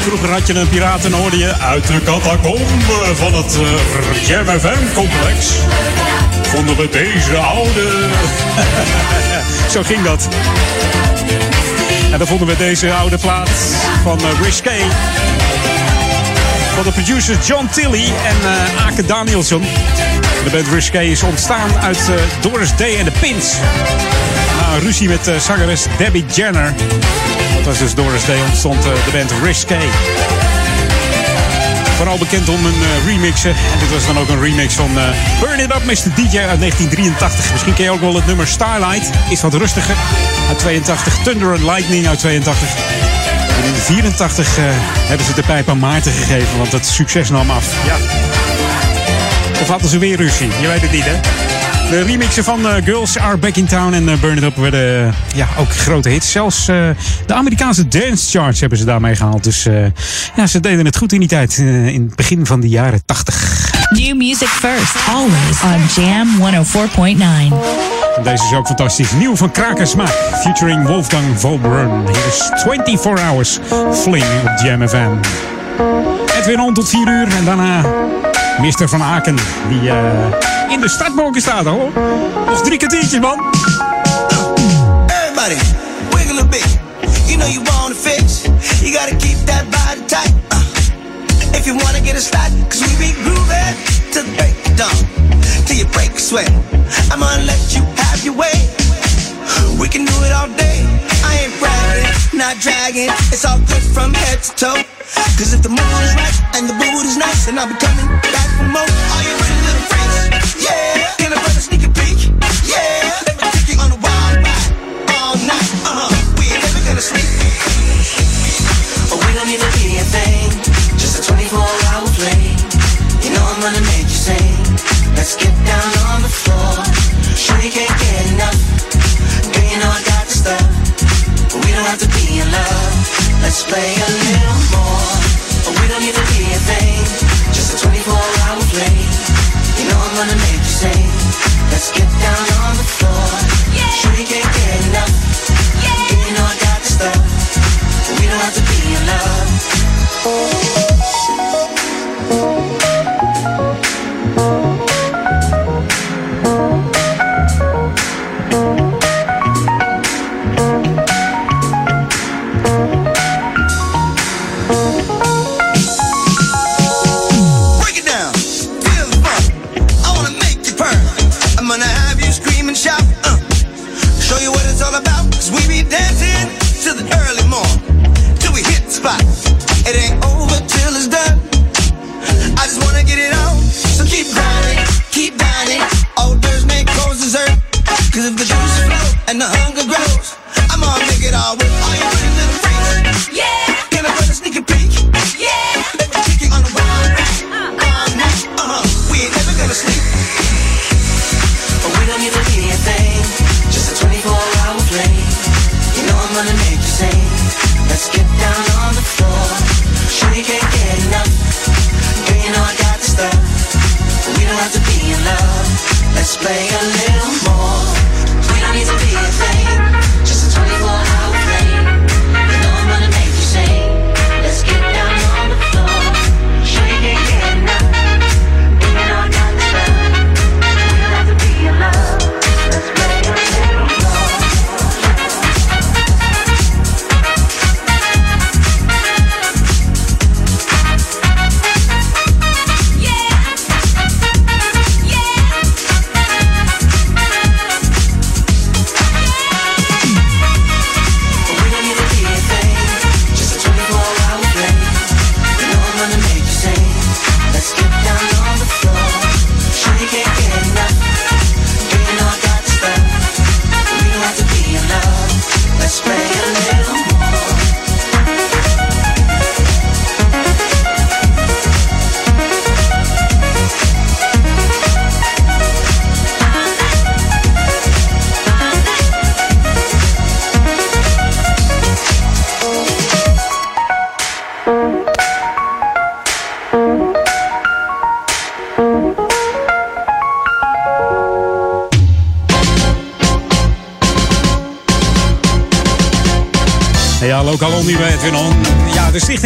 Vroeger had je een piraat en hoorde je uit de catacombe van het uh, Jam complex. Vonden we deze oude. Zo ging dat. En dan vonden we deze oude plaat van uh. Van de producers John Tilly en uh, Ake Danielson. De band Risque is ontstaan uit Doris Day en de Pins. Na ruzie met uh, zangeres Debbie Jenner. Dat was dus Doris Day ontstond de band Risque. Vooral bekend om een uh, remixen. En dit was dan ook een remix van Burn It Up Mr. DJ uit 1983. Misschien ken je ook wel het nummer Starlight. Is wat rustiger. Uit 82. Thunder and Lightning uit 82. En in 84 uh, hebben ze de pijp aan Maarten gegeven. Want het succes nam af. Ja. Of hadden ze weer ruzie? Je weet het niet, hè? De remixen van uh, Girls Are Back in Town en uh, Burn It Up werden uh, ja, ook grote hits. Zelfs de Amerikaanse dance charts hebben ze daarmee gehaald. Dus ja, ze deden het goed in die tijd, in het begin van de jaren 80. New music first, always on Jam 104.9. Deze is ook fantastisch. Nieuw van Krakersmaak, featuring Wolfgang Volbrun. Hier is 24 Hours Fling op Jam FM. Edwin on tot 4 uur en daarna Mister van Aken, die de staat. Nog drie kwartiertjes man. Everybody, wiggle a bit. You know you wanna fix. You gotta keep that body tight. Uh, if you wanna get a start, cause we be grooving till the break. Till you break sweat. I'm gonna let you have your way. We can do it all day. I ain't not dragging. It's all good from head to toe. Cause if the mood is right and the mood is nice, then I'll be coming back for more. Are you ready, play You know I'm gonna make you sing. Let's get down on the floor. Show can't get enough. Be you know I got stuff. We don't have to be in love. Let's play a little more. Oh, we don't need to be a thing. Just a 24 hour flame. You know I'm gonna make you sing. Let's get down on the floor. Sure you can't get enough. Girl, you know I got the stuff. But we don't have to be in love.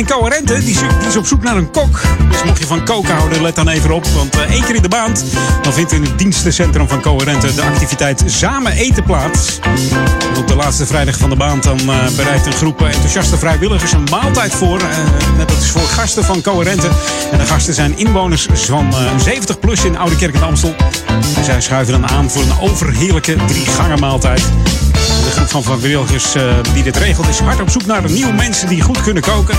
Coherente die is, die op zoek naar een kok. Dus mocht je van koken houden, let dan even op. Want eh, één keer in de maand dan vindt in het dienstencentrum van Coherente de activiteit Samen Eten plaats. Op de laatste vrijdag van de maand dan eh, bereidt een groep enthousiaste vrijwilligers een maaltijd voor. Eh, net dat is voor gasten van Coherente. En de gasten zijn inwoners van eh, 70 plus in Oude Kerk en Amstel. En zij schuiven dan aan voor een overheerlijke drie gangen maaltijd. De groep van vrijwilligers eh, die dit regelt is hard op zoek naar nieuwe mensen die goed kunnen koken.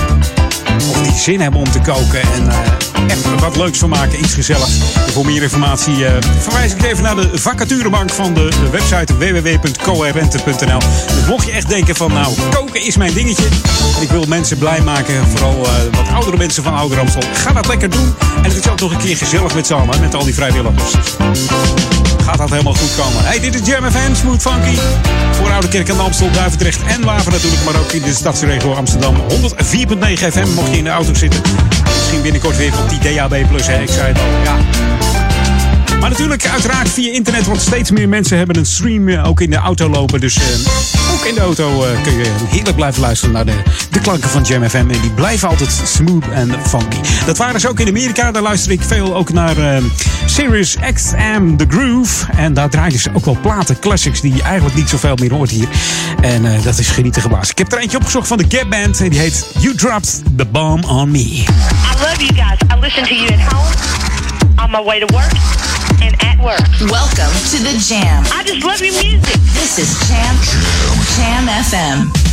Of die zin hebben om te koken en eh, er wat leuks van maken, iets gezelligs. Voor meer informatie eh, verwijs ik even naar de vacaturebank van de, website www.coherente.nl. Dus mocht je echt denken van nou, koken is mijn dingetje. En ik wil mensen blij maken, vooral eh, wat oudere mensen van Ouder Amstel. Ga dat lekker doen. En het is ook nog een keer gezellig met z'n allen, met al die vrijwilligers. Gaat dat helemaal goed komen. Hey, dit is Jam FM, Smooth Funky. Voor Oude Kerk aan Amstel, Duivendrecht en Waver natuurlijk. Maar ook in de stadsregio Amsterdam. 104.9 FM mocht je in de auto zitten. Misschien binnenkort weer op die DAB+. Hè. Ik zei het al, ja. Maar natuurlijk, uiteraard via internet, want steeds meer mensen hebben een stream eh, ook in de auto lopen. Dus eh, ook in de auto eh, kun je heerlijk blijven luisteren naar de, de klanken van Jam FM. En die blijven altijd smooth en funky. Dat waren ze ook in Amerika. Daar luister ik veel ook naar eh, Sirius XM The Groove. En daar draaien ze ook wel platen, classics, die je eigenlijk niet zoveel meer hoort hier. En dat is genieten gebaasd. Ik heb er eentje opgezocht van de Gap Band. En die heet You Dropped the Bomb on Me. I love you guys. I listen to you at home, on my way to work, and at work. Welcome to the Jam. I just love your music. This is Jam Jam FM.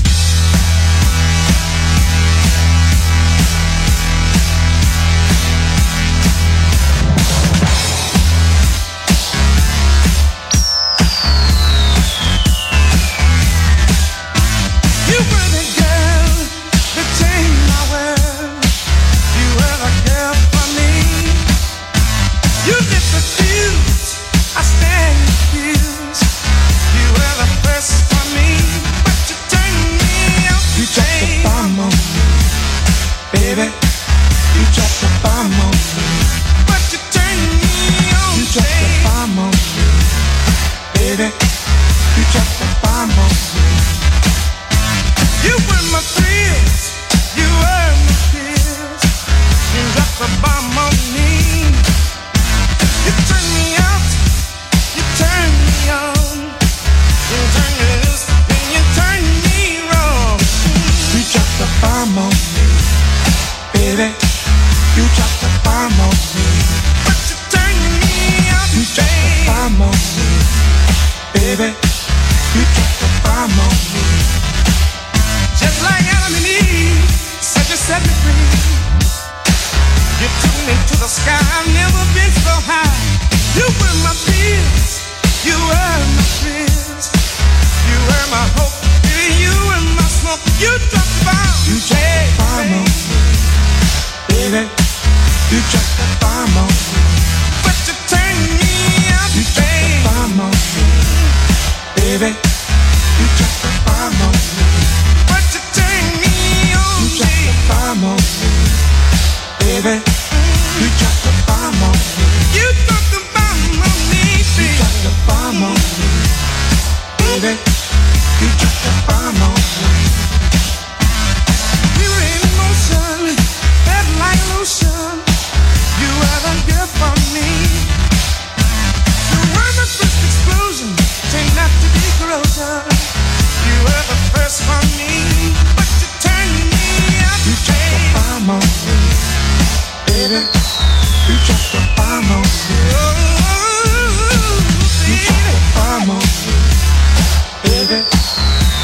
Baby,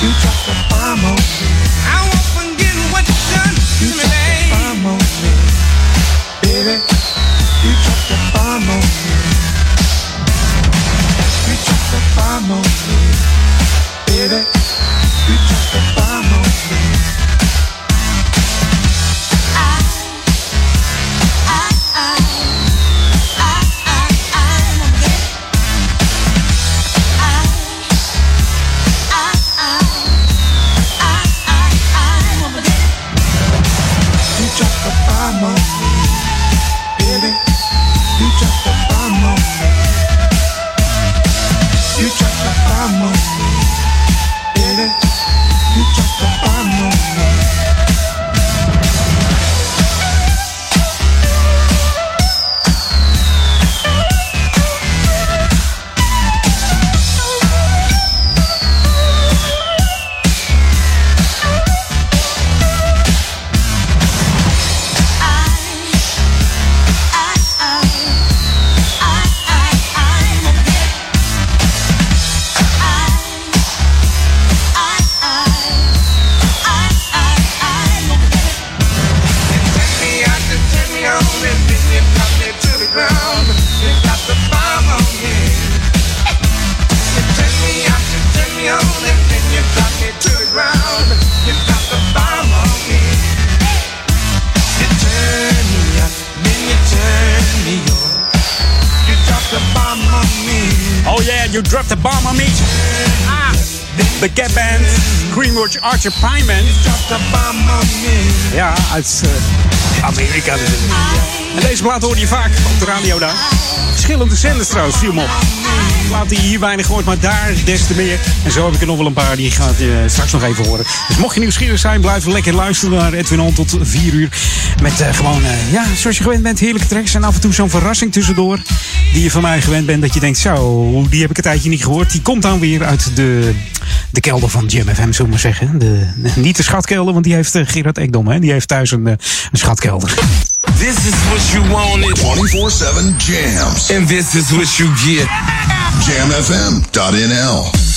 you just. Uit uh, Amerika natuurlijk. En deze plaat hoor je vaak op de radio daar. Verschillende zenders trouwens, viel me op. Plaat die hier weinig hoort, maar daar des te meer. En zo heb ik er nog wel een paar die gaat je straks nog even horen. Dus mocht je nieuwsgierig zijn, blijf lekker luisteren naar Edwin On tot 4 uur. Met uh, gewoon, ja, zoals je gewend bent, heerlijke tracks. En af en toe zo'n verrassing tussendoor. Die je van mij gewend bent, dat je denkt, zo, die heb ik een tijdje niet gehoord. Die komt dan weer uit de, de kelder van Jam FM, zullen we maar zeggen. De, niet de schatkelder, want die heeft uh, Gerard Ekdom, hè. Die heeft thuis een, een schatkelder. This is what you wanted. 24-7 jams. And this is what you get. Jamfm.nl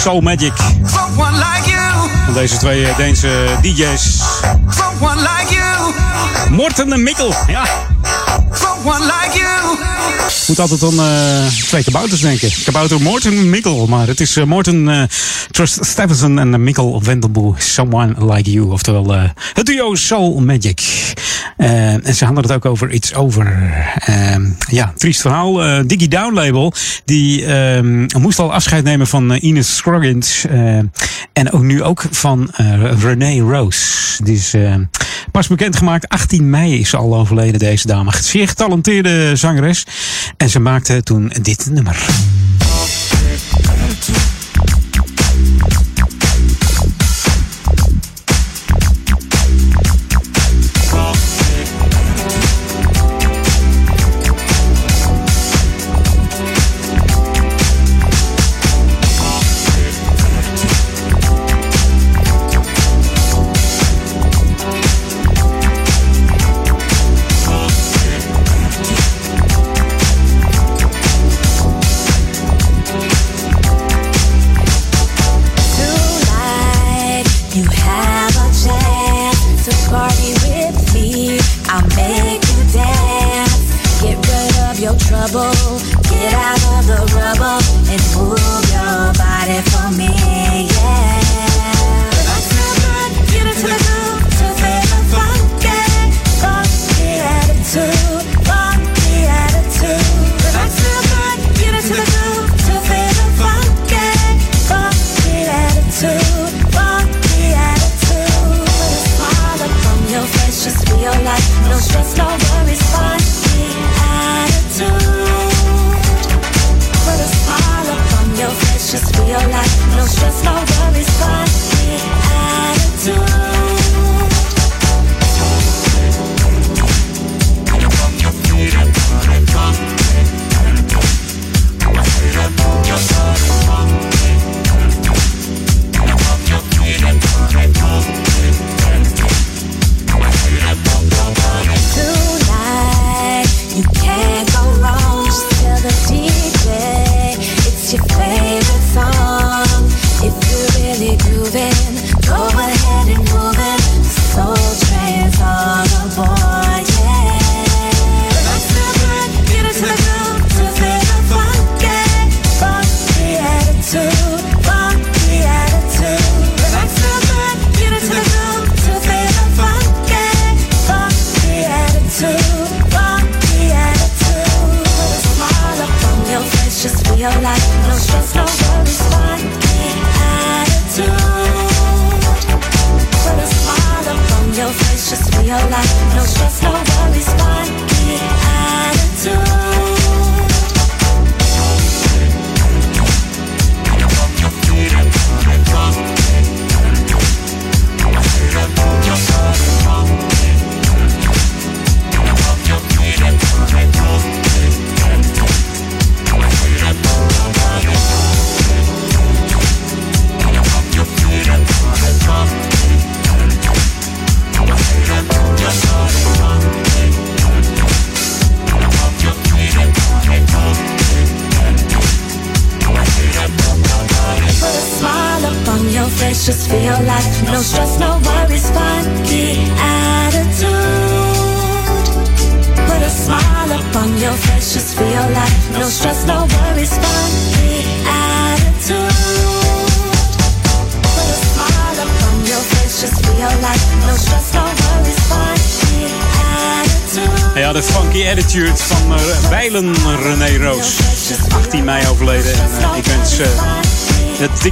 Soul Magic. Someone like you, Van deze twee eh, Deense DJ's. like you, Morten en Mikkel. Ja, someone like you. moet altijd aan eh, twee kabouters denken. Kabouter Morten en Mikkel. Maar het is eh, Morten eh, Trust en eh, Mikkel Wendelboe. Someone Like You. Oftewel eh, het duo Soul Magic. Eh, en ze hadden het ook over iets over. ehm, ja, triest verhaal. Eh, Diggy Down label. Die ehm, moest al afscheid nemen van eh, Ines Scroggins. en ook nu ook van Renee Rose. Die is pas bekendgemaakt. 18 mei is ze al overleden, deze dame. Zeer getalenteerde zangeres. En ze maakte toen dit nummer.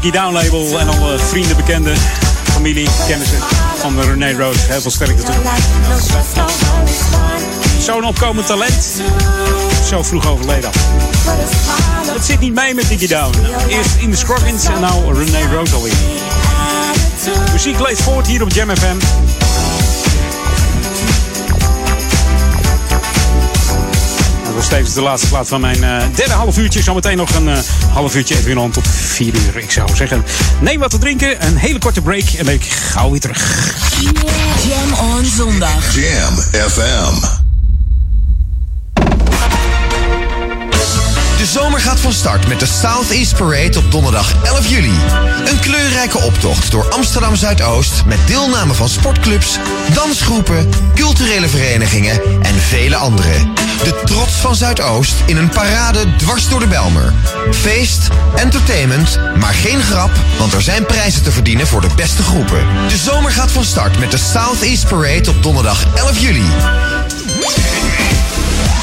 Dickie Down label en alle vrienden, bekenden, familie, kennissen van René Roos heel veel sterkte toe. Zo'n opkomend talent. Zo vroeg overleden. Het zit niet mee met Dickie Down. Eerst in de Scroggins en nou René Roos alweer. Muziek leeft voort hier op Jam FM. Tevens de laatste plaat van mijn eh, derde half uurtje. Zometeen nog een eh, half uurtje Edwin On tot vier uur. Ik zou zeggen, neem wat te drinken, een hele korte break en ben ik gauw weer terug. Jam on zondag. Jam FM. Zomer gaat van start met de Southeast Parade op donderdag 11 juli. Een kleurrijke optocht door Amsterdam Zuidoost met deelname van sportclubs, dansgroepen, culturele verenigingen en vele anderen. De trots van Zuidoost in een parade dwars door de Belmer. Feest, entertainment, maar geen grap, want er zijn prijzen te verdienen voor de beste groepen. De zomer gaat van start met de Southeast Parade op donderdag 11 juli.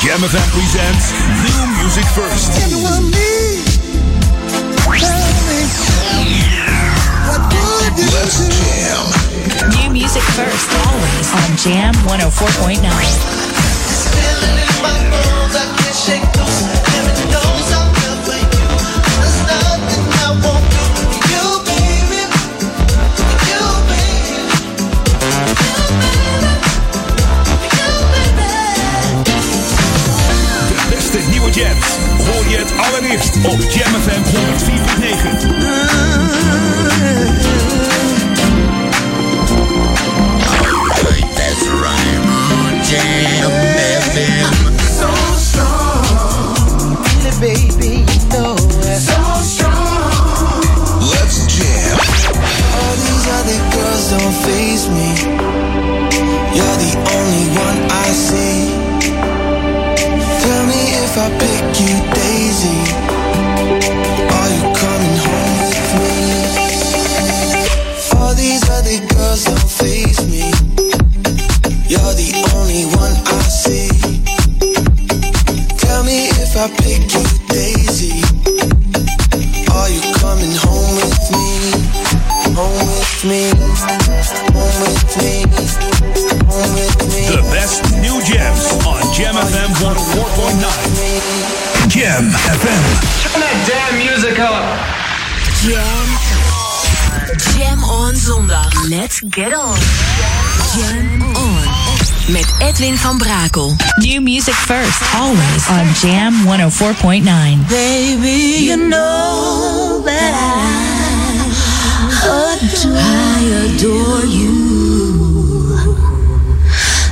Jam FM presents New Music First. Let's jam. New music first, always on Jam 104.9. nieuwe jams. Hoor je het allereerst op Jam FM 104.9. That's right. Jam. So strong. Baby, you know it. So strong. Let's jam. All these other girls don't faze me. You're the only one I see. Jam on zondag. Let's get on. Jam on. Met Edwin van Brakel. New music first, always on Jam 104.9. Baby, you know that I adore, I adore you.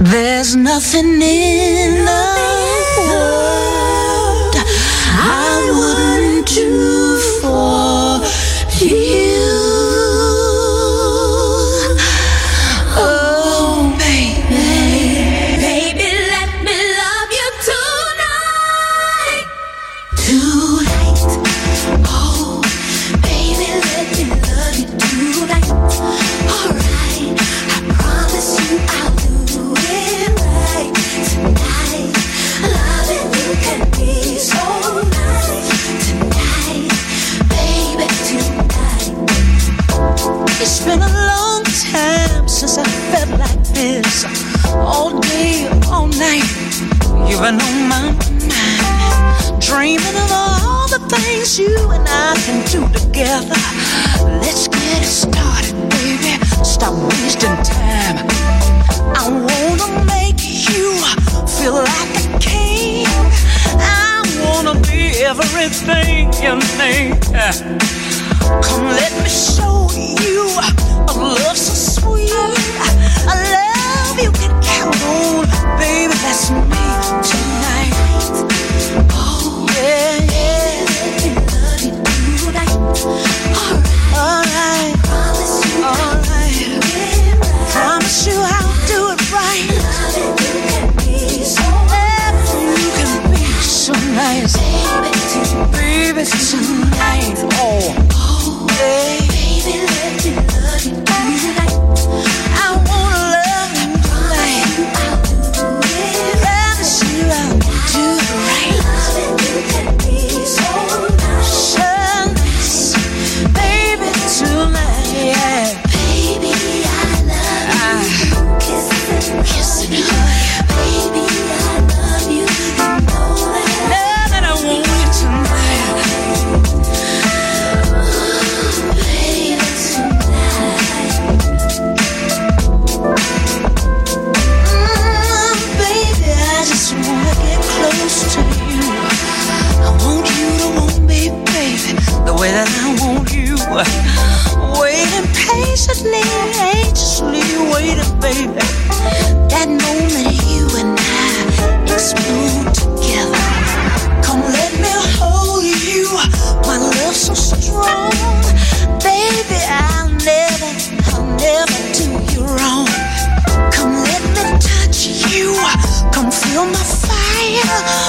There's nothing in the world I on my mind. Dreaming of all the things you and I can do together. Let's get it started, baby. Stop wasting time. I wanna make you feel like a king. I wanna be everything you need. Come, let me show you a love baby tonight. Oh, baby, baby. That moment you and I explode together. Come let me hold you. My love so strong. Baby, I'll never, I'll never do you wrong. Come let me touch you. Come feel my fire.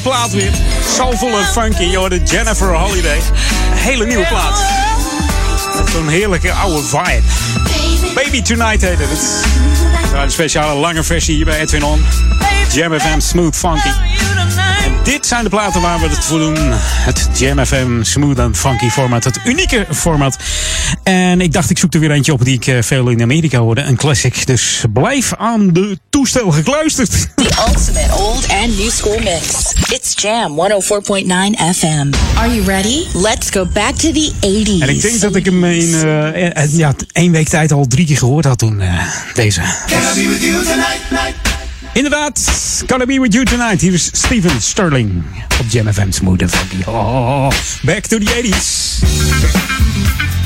plaat weer. Soulful funky. Je hoorde Jennifer Holiday. Hele nieuwe plaat. Met zo'n heerlijke oude vibe. Baby Tonight it het. Nou, een speciale lange versie hier bij Edwin On. Jam FM Smooth Funky. Dit zijn de platen waar we het voor doen. Het Jam FM Smooth and Funky format. Het unieke format en ik dacht, ik zoek er weer eentje op die ik eh, veel in Amerika hoorde. Een classic. Dus blijf aan de toestel gekluisterd. The ultimate old and new school mix. It's Jam 104.9 FM. Are you ready? Let's go back to the 80s. En ik denk dat ik hem in uh, ja, één week tijd al drie keer gehoord had toen, deze. Can I be with you tonight, night? Inderdaad, Can I Be With You Tonight. Hier is Steven Sterling op Jam FM's Moeder. Oh, back to the 80s.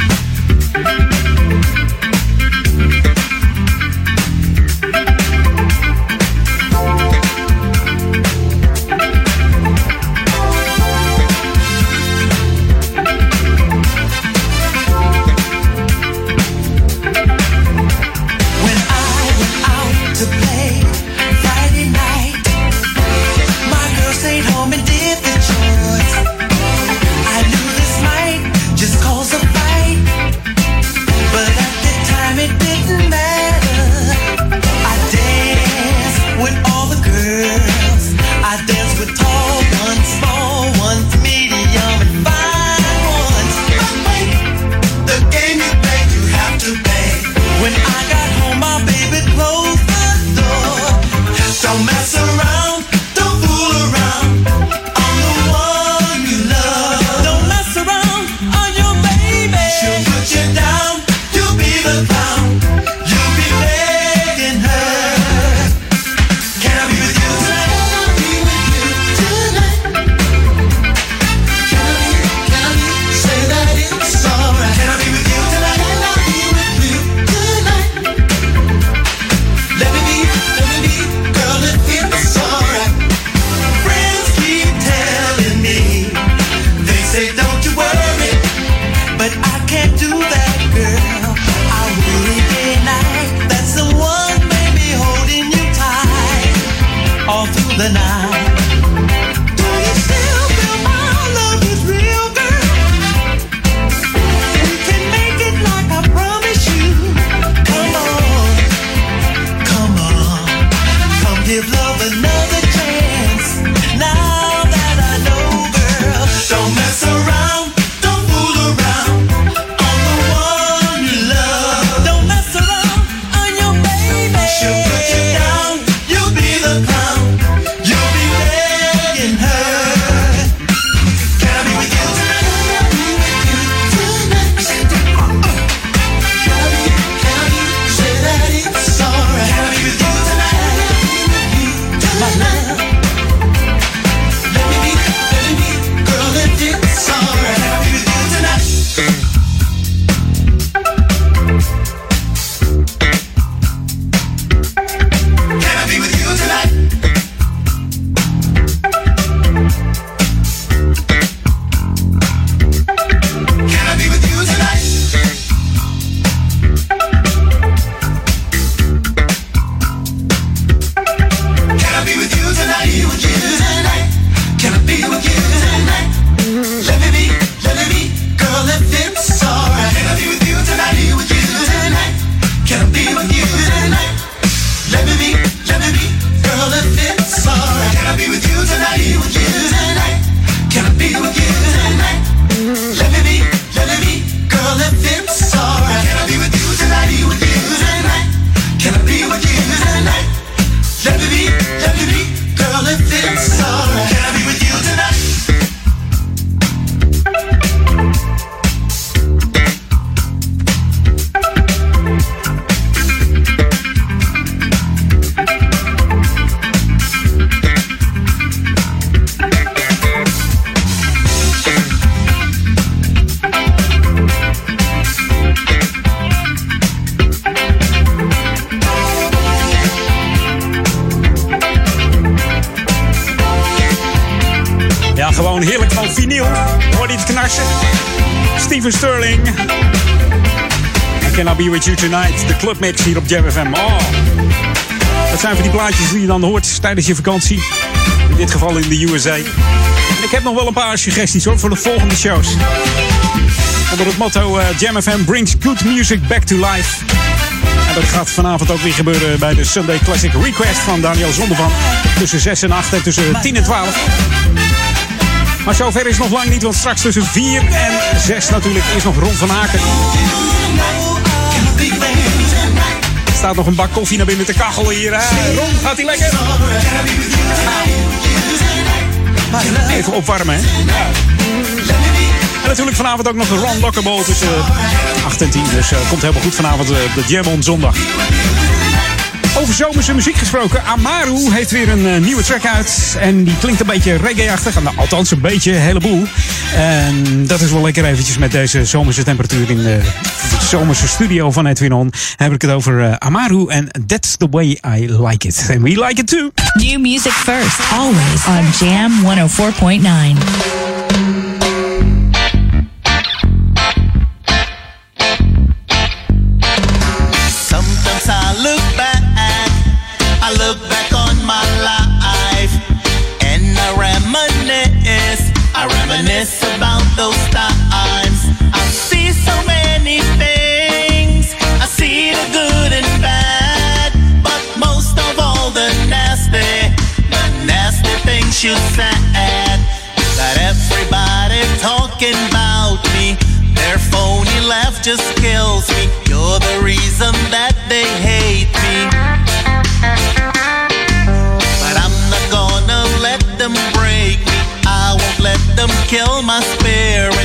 heerlijk van vinyl. Hoor niet het knarsen? Steven Sterling. I cannot be with you tonight. De clubmix hier op Jam FM. Oh. Dat zijn voor die plaatjes die je dan hoort tijdens je vakantie. In dit geval in de USA. En ik heb nog wel een paar suggesties hoor voor de volgende shows. Onder het motto uh, Jam FM brings good music back to life. En dat gaat vanavond ook weer gebeuren bij de Sunday Classic Request van Daniel Zondevan Tussen 6 en 8 en tussen 10 en 12. Maar zover is nog lang niet, want straks tussen 4 en 6 natuurlijk is nog Ron van Haken. Er staat nog een bak koffie naar binnen te kachelen hier. Hè? Ron, gaat hij lekker? Even opwarmen, hè? En natuurlijk vanavond ook nog de Ron Lockable tussen 8 en 10. Dus uh, komt helemaal goed vanavond uh, de Jam on zondag. Over zomerse muziek gesproken. Amaru heeft weer een uh, nieuwe track uit. En die klinkt een beetje reggae-achtig. Nou, althans een beetje, een heleboel. En dat is wel lekker eventjes met deze zomerse temperatuur in de, de zomerse studio van Edwin On. Heb ik het over uh, Amaru en That's the Way I Like It. And we like it too. New music first, always on Jam 104.9. you said. That everybody talking about me, their phony laugh just kills me. You're the reason that they hate me. But I'm not gonna let them break me. I won't let them kill my spirit.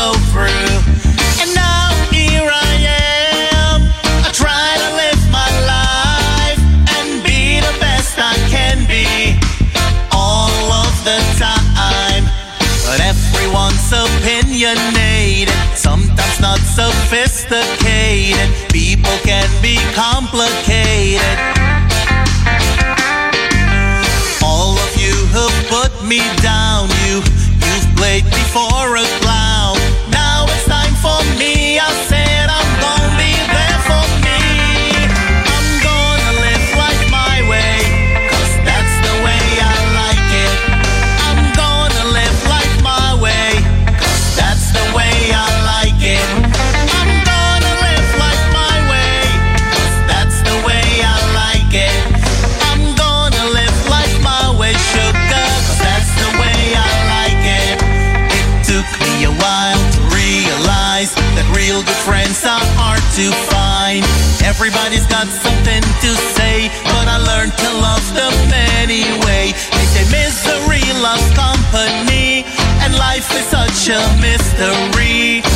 Go through. And now here I am. I try to live my life and be the best I can be all of the time. But everyone's opinionated, sometimes not sophisticated. People can be complicated. All of you who put me down, you you've played me for a Everybody's got something to say, but I learned to love them anyway. They say misery loves company, and life is such a mystery.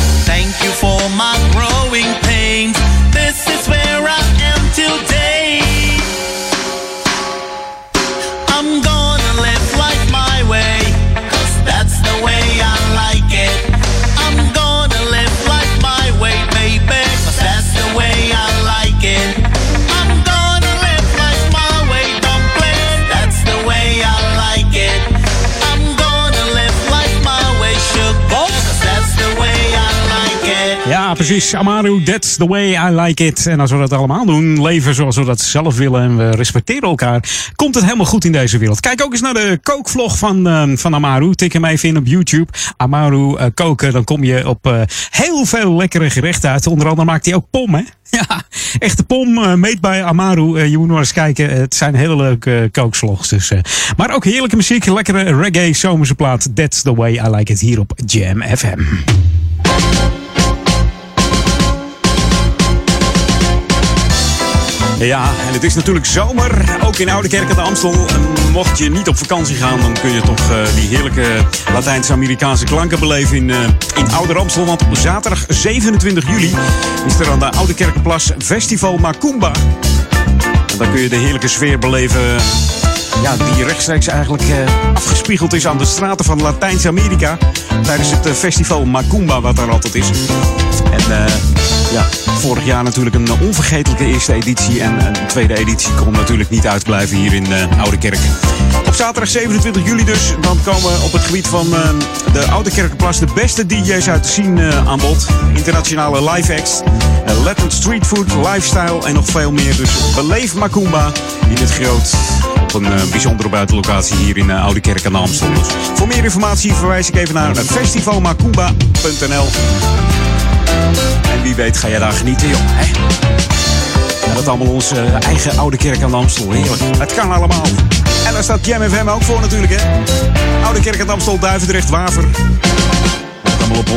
Precies. Amaru, that's the way I like it. En als we dat allemaal doen, leven zoals we dat zelf willen en we respecteren elkaar, komt het helemaal goed in deze wereld. Kijk ook eens naar de kookvlog van, uh, van Amaru. Tik hem even in op YouTube. Amaru uh, koken, dan kom je op uh, heel veel lekkere gerechten uit. Onder andere maakt hij ook pom, hè? Ja, echte pom, meet bij Amaru. je moet nog eens kijken. Het zijn hele leuke kookvlogs. Dus, maar ook heerlijke muziek, lekkere reggae zomerse plaat. That's the way I like it hier op Jam FM. Ja, en het is natuurlijk zomer, ook in Oude Kerk aan de Amstel. Mocht je niet op vakantie gaan, dan kun je toch eh, die heerlijke Latijns-Amerikaanse klanken beleven in, eh, in Oude Amstel. Want op zaterdag 27 juli is er aan de Oude Kerkenplas Festival Macumba. En dan kun je de heerlijke sfeer beleven ja, die rechtstreeks eigenlijk eh, afgespiegeld is aan de straten van Latijns-Amerika. Tijdens het eh, festival Macumba, wat daar altijd is. En eh, ja, vorig jaar natuurlijk een onvergetelijke eerste editie. En een tweede editie kon natuurlijk niet uitblijven hier in Oude Kerk. Op zaterdag 27 juli dus, dan komen op het gebied van de Oude Kerkenplas de beste DJ's uit te zien aan bod. Internationale live acts, Latin street food, lifestyle en nog veel meer. Dus beleef Macumba in het groot een eh, bijzondere buitenlocatie hier in eh, Oude Kerk aan de Amstel. Voor meer informatie verwijs ik even naar festivalmacumba.nl. En wie weet ga jij daar genieten, joh. Hè? Dat allemaal onze eh, eigen Oude Kerk aan de Amstel. Heerlijk. Het kan allemaal. En daar staat Jam ook voor natuurlijk, hè. Oude Kerk aan de Amstel, Duivendrecht, Waver. Allemaal op 104.9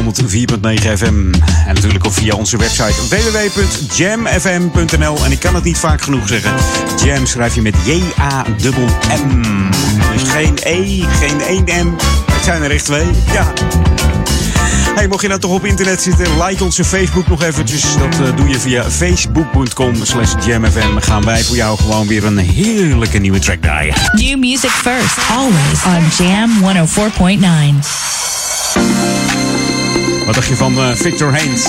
FM. En natuurlijk ook via onze website www.jamfm.nl. En ik kan het niet vaak genoeg zeggen. Jam schrijf je met J-A-M-M. Dus geen E, geen 1 M. Het zijn er echt twee. Ja. Hey, mocht je nou toch op internet zitten, like onze Facebook nog eventjes. Dat eh, doe je via facebook.com slash jamfm. Gaan wij voor jou gewoon weer een heerlijke nieuwe track draaien. New music first, always on Jam 104.9. Wat dacht je van eh, Victor Haynes?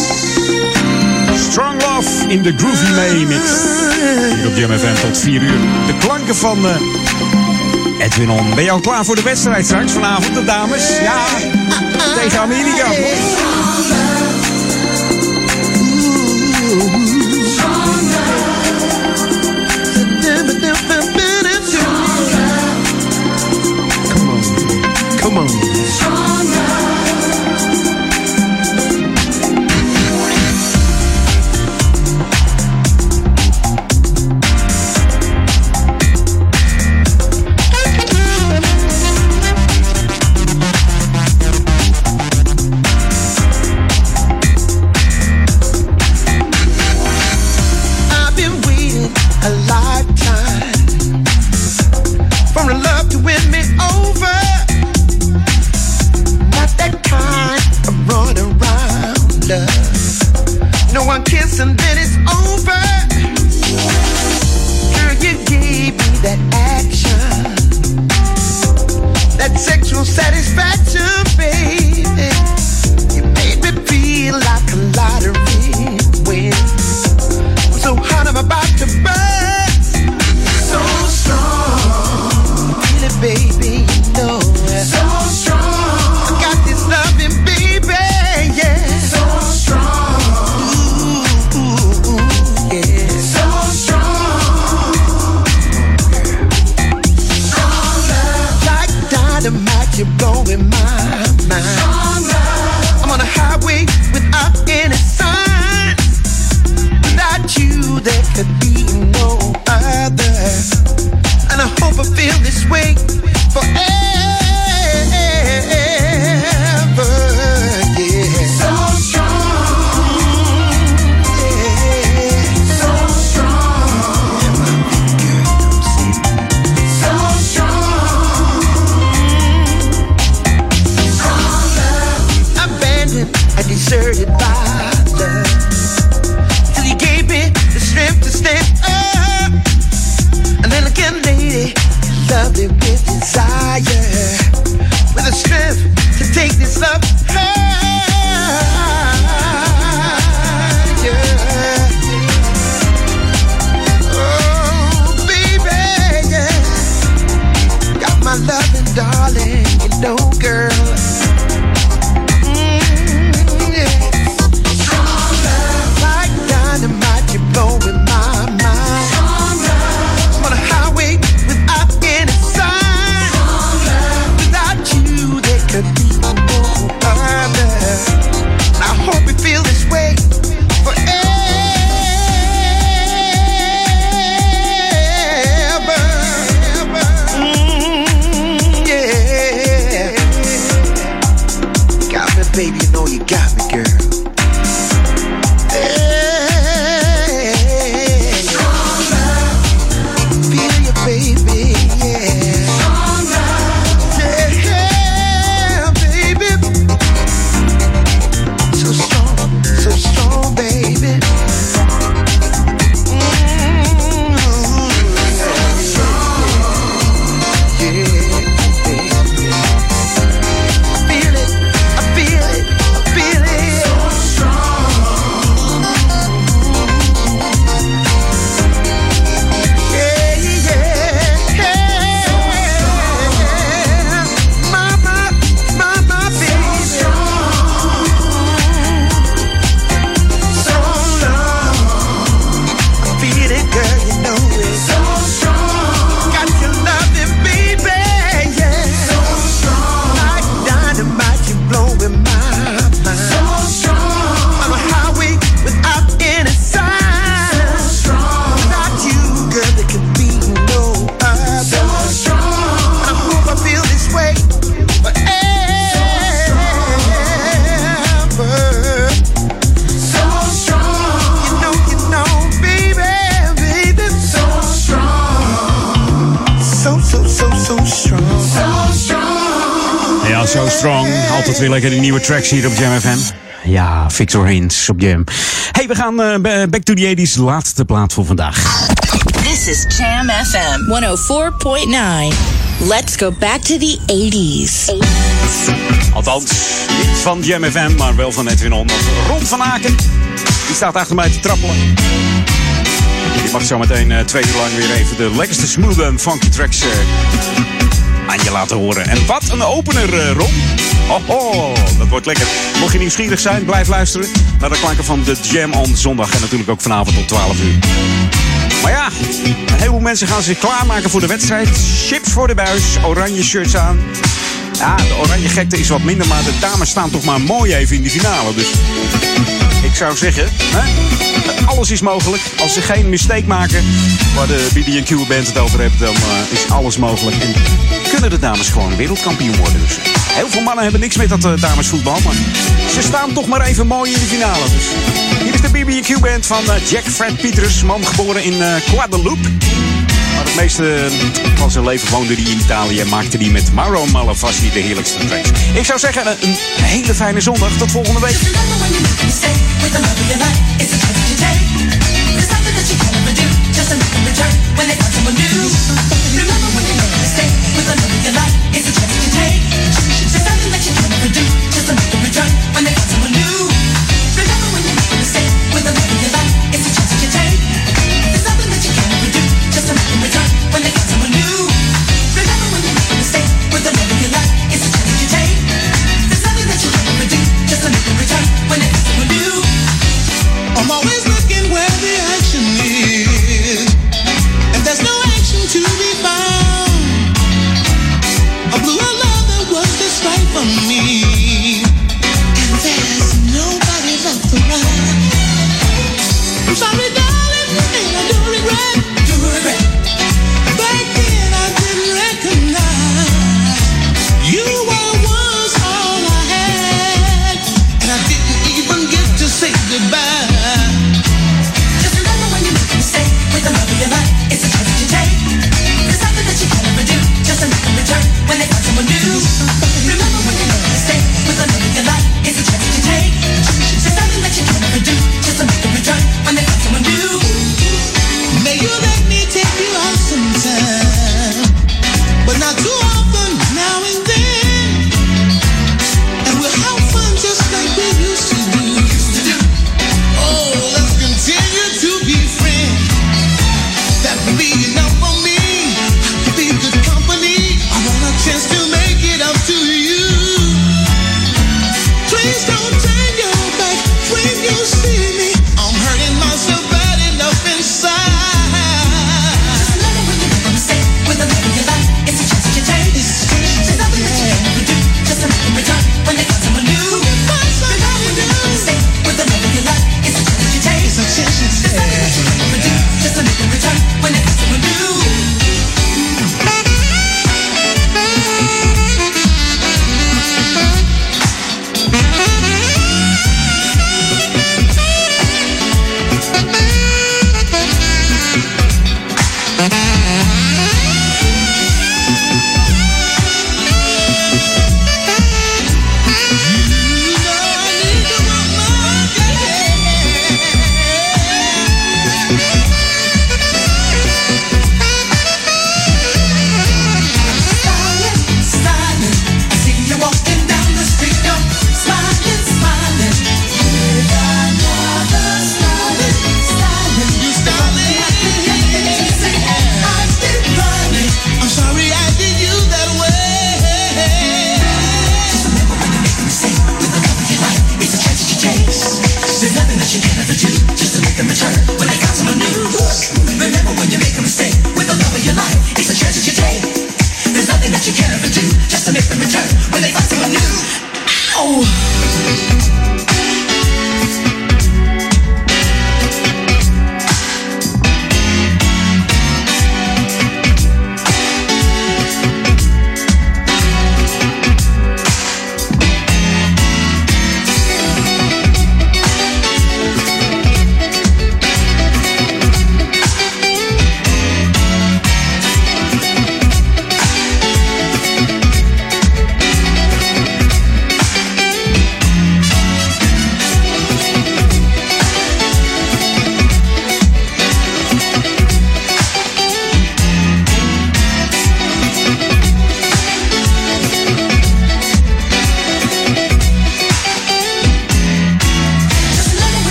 Strong Love in de Groovy May. Hier op Jam FM tot 4 uur. De klanken van eh, Edwin On. Ben je al klaar voor de wedstrijd straks vanavond, de dames? Ja, tegen Amerika. Come on. Hier op Jam FM. Ja, Victor Hins op Jam. Hey, we gaan eh, ba- back to the 80s. Laatste plaat voor vandaag. This is Jam FM 104.9. Let's go back to the 80s. Althans, niet van Jam FM, maar wel van Edwin On. Want Ron van Aken, die staat achter mij te trappelen. Die mag zo meteen eh, twee uur lang weer even de lekkerste smooth en funky tracks eh, aan je laten horen. En wat een opener, eh, Ron. Oh, dat wordt lekker. Mocht je nieuwsgierig zijn, blijf luisteren naar de klanken van de Jam on zondag. En natuurlijk ook vanavond om 12 uur. Maar ja, een heleboel mensen gaan zich klaarmaken voor de wedstrijd. Chips voor de buis, oranje shirts aan. Ja, de oranje gekte is wat minder, maar de dames staan toch maar mooi even in de finale. Dus ik zou zeggen, hè, alles is mogelijk. Als ze geen mistake maken waar de BB&Q band het over heeft, dan eh, is alles mogelijk. En kunnen de dames gewoon wereldkampioen worden. Dus heel veel mannen hebben niks met dat eh, damesvoetbal, maar ze staan toch maar even mooi in de finale. Dus hier is de BB&Q band van eh, Jack Fred Peters, man geboren in eh, Guadeloupe. Maar het meeste van zijn leven woonde hij in Italië en maakte hij met Mauro Malavasi de heerlijkste tracks. Ik zou zeggen, een, een hele fijne zondag. Tot volgende week. I'm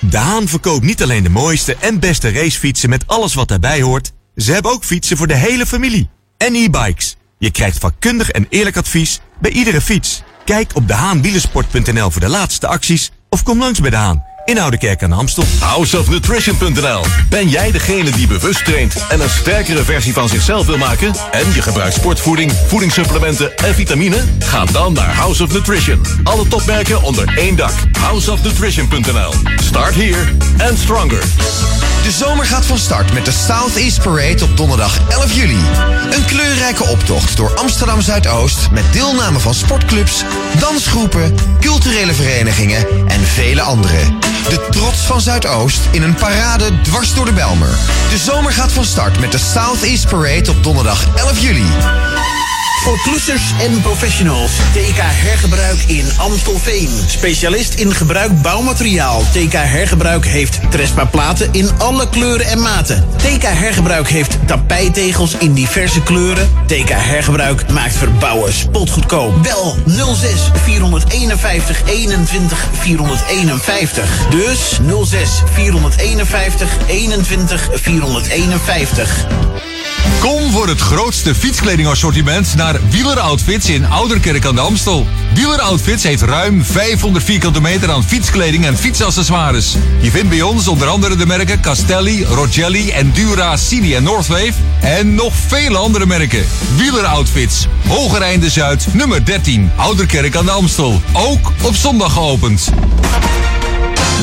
De Haan verkoopt niet alleen de mooiste en beste racefietsen met alles wat daarbij hoort. Ze hebben ook fietsen voor de hele familie. En e-bikes. Je krijgt vakkundig en eerlijk advies bij iedere fiets. Kijk op dehaanwielersport.nl voor de laatste acties of kom langs bij De Haan in Oude Kerk aan Amstel. Houseofnutrition.nl. Ben jij degene die bewust traint en een sterkere versie van zichzelf wil maken? En je gebruikt sportvoeding, voedingssupplementen en vitamine? Ga dan naar House of Nutrition. Alle topmerken onder één dak. Houseofnutrition.nl. Start here and stronger. De zomer gaat van start met de Southeast Parade op donderdag 11 juli. Een kleurrijke optocht door Amsterdam Zuidoost met deelname van sportclubs, dansgroepen, culturele verenigingen en vele anderen. De trots van Zuidoost in een parade dwars door de Belmer. De zomer gaat van start met de Southeast Parade op donderdag 11 juli. Voor klussers en professionals. TK Hergebruik in Amstelveen. Specialist in gebruik bouwmateriaal. TK Hergebruik heeft Trespa platen in alle kleuren en maten. TK Hergebruik heeft tapijtegels in diverse kleuren. TK Hergebruik maakt verbouwen spotgoedkoop. Bel 06 451 21 451. Dus 06 451 21 451. Kom voor het grootste fietskledingassortiment naar Wieler Outfits in Ouderkerk aan de Amstel. Wieler Outfits heeft ruim 500 vierkante meter aan fietskleding en fietsaccessoires. Je vindt bij ons onder andere de merken Castelli, Rogelli, Endura, Cini en Northwave. En nog vele andere merken. Wieler Outfits, Hogereinde Zuid, nummer 13, Ouderkerk aan de Amstel. Ook op zondag geopend.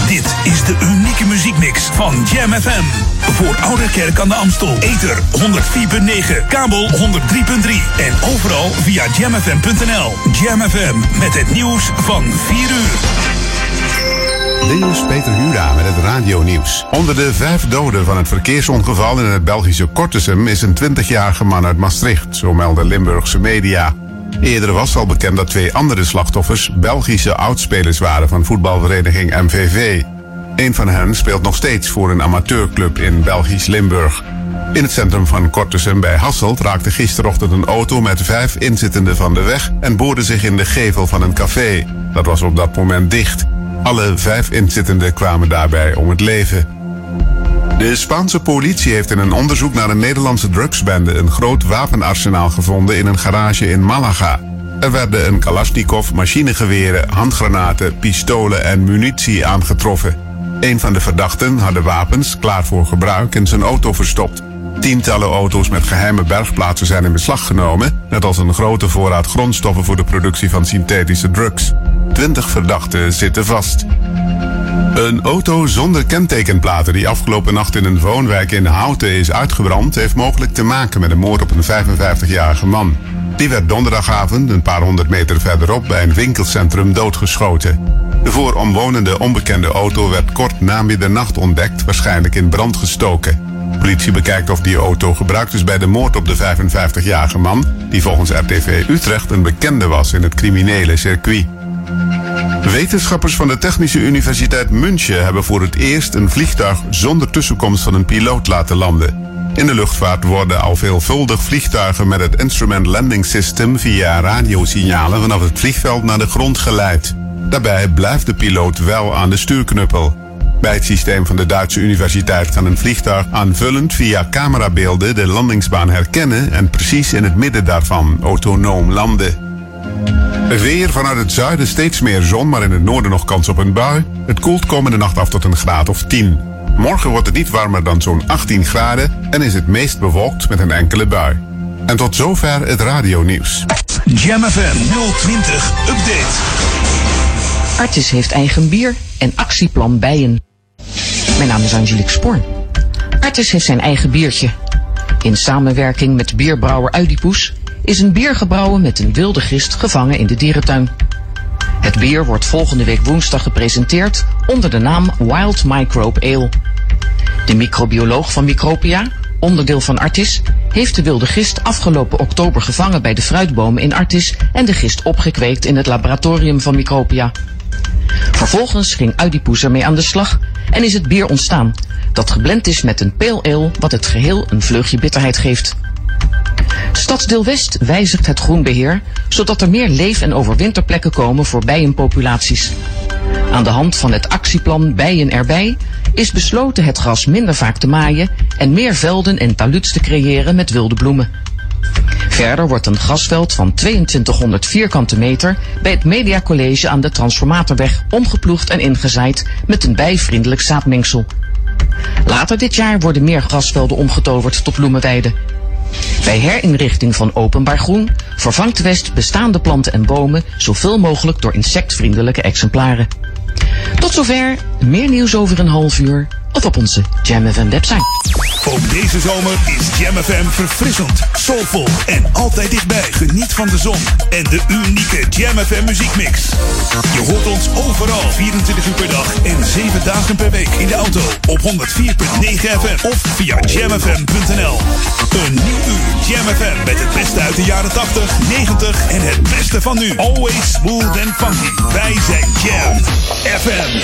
Dit is de unieke muziekmix van Jam FM. Voor Oude Kerk aan de Amstel. Ether 104.9, kabel 103.3 en overal via jamfm.nl. Jam FM met het nieuws van 4 uur. Dit is Peter Hura met het radionieuws. Onder de vijf doden van het verkeersongeval in het Belgische Kortesum is een 20-jarige man uit Maastricht, zo melden Limburgse media. Eerder was al bekend dat twee andere slachtoffers Belgische oudspelers waren van voetbalvereniging MVV. Een van hen speelt nog steeds voor een amateurclub in Belgisch Limburg. In het centrum van Kortesum bij Hasselt raakte gisterochtend een auto met vijf inzittenden van de weg en boorde zich in de gevel van een café. Dat was op dat moment dicht. Alle vijf inzittenden kwamen daarbij om het leven. De Spaanse politie heeft in een onderzoek naar een Nederlandse drugsbende een groot wapenarsenaal gevonden in een garage in Malaga. Er werden een Kalashnikov, machinegeweren, handgranaten, pistolen en munitie aangetroffen. Een van de verdachten had de wapens, klaar voor gebruik, in zijn auto verstopt. Tientallen auto's met geheime bergplaatsen zijn in beslag genomen, net als een grote voorraad grondstoffen voor de productie van synthetische drugs. Twintig verdachten zitten vast. Een auto zonder kentekenplaten die afgelopen nacht in een woonwijk in Houten is uitgebrand, heeft mogelijk te maken met een moord op een 55-jarige man. Die werd donderdagavond, een paar honderd meter verderop, bij een winkelcentrum doodgeschoten. De voor omwonenden onbekende auto werd kort na middernacht ontdekt, waarschijnlijk in brand gestoken. Politie bekijkt of die auto gebruikt is bij de moord op de 55-jarige man, die volgens RTV Utrecht een bekende was in het criminele circuit. Wetenschappers van de Technische Universiteit München hebben voor het eerst een vliegtuig zonder tussenkomst van een piloot laten landen. In de luchtvaart worden al veelvuldig vliegtuigen met het Instrument Landing System via radiosignalen vanaf het vliegveld naar de grond geleid. Daarbij blijft de piloot wel aan de stuurknuppel. Bij het systeem van de Duitse universiteit kan een vliegtuig aanvullend via camerabeelden de landingsbaan herkennen en precies in het midden daarvan autonoom landen. Weer vanuit het zuiden steeds meer zon, maar in het noorden nog kans op een bui. Het koelt komende nacht af tot een graad of 10. Morgen wordt het niet warmer dan zo'n 18 graden en is het meest bewolkt met een enkele bui. En tot zover het radionieuws. Jam FM 020 Update. Artis heeft eigen bier en actieplan bijen. Mijn naam is Angelique Spoor. Artis heeft zijn eigen biertje. In samenwerking met bierbrouwer Udipoes is een bier gebrouwen met een wilde gist gevangen in de dierentuin. Het bier wordt volgende week woensdag gepresenteerd onder de naam Wild Microbe Ale. De microbioloog van Micropia, onderdeel van Artis, heeft de wilde gist afgelopen oktober gevangen bij de fruitbomen in Artis en de gist opgekweekt in het laboratorium van Micropia. Vervolgens ging Udipoes ermee aan de slag en is het bier ontstaan, dat geblend is met een pale ale wat het geheel een vleugje bitterheid geeft. Stadsdeel West wijzigt het groenbeheer, zodat er meer leef- en overwinterplekken komen voor bijenpopulaties. Aan de hand van het actieplan Bijen erbij is besloten het gras minder vaak te maaien en meer velden en taluds te creëren met wilde bloemen. Verder wordt een grasveld van 2200 vierkante meter bij het Mediacollege aan de Transformatorweg omgeploegd en ingezaaid met een bijvriendelijk zaadmengsel. Later dit jaar worden meer grasvelden omgetoverd tot bloemenweiden. Bij herinrichting van openbaar groen vervangt West bestaande planten en bomen zoveel mogelijk door insectvriendelijke exemplaren. Tot zover, meer nieuws over een half uur of op onze Jam FM website. Ook deze zomer is Jam FM verfrissend, soulvol en altijd dichtbij. Geniet van de zon en de unieke Jam FM muziekmix. Je hoort ons overal 24 uur per dag en 7 dagen per week in de auto op 104.9 FM of via jamfm.nl. Een nieuw uur Jam FM met het beste uit de jaren 80, 90 en het beste van nu. Always smooth and funky. Wij zijn Jam FM.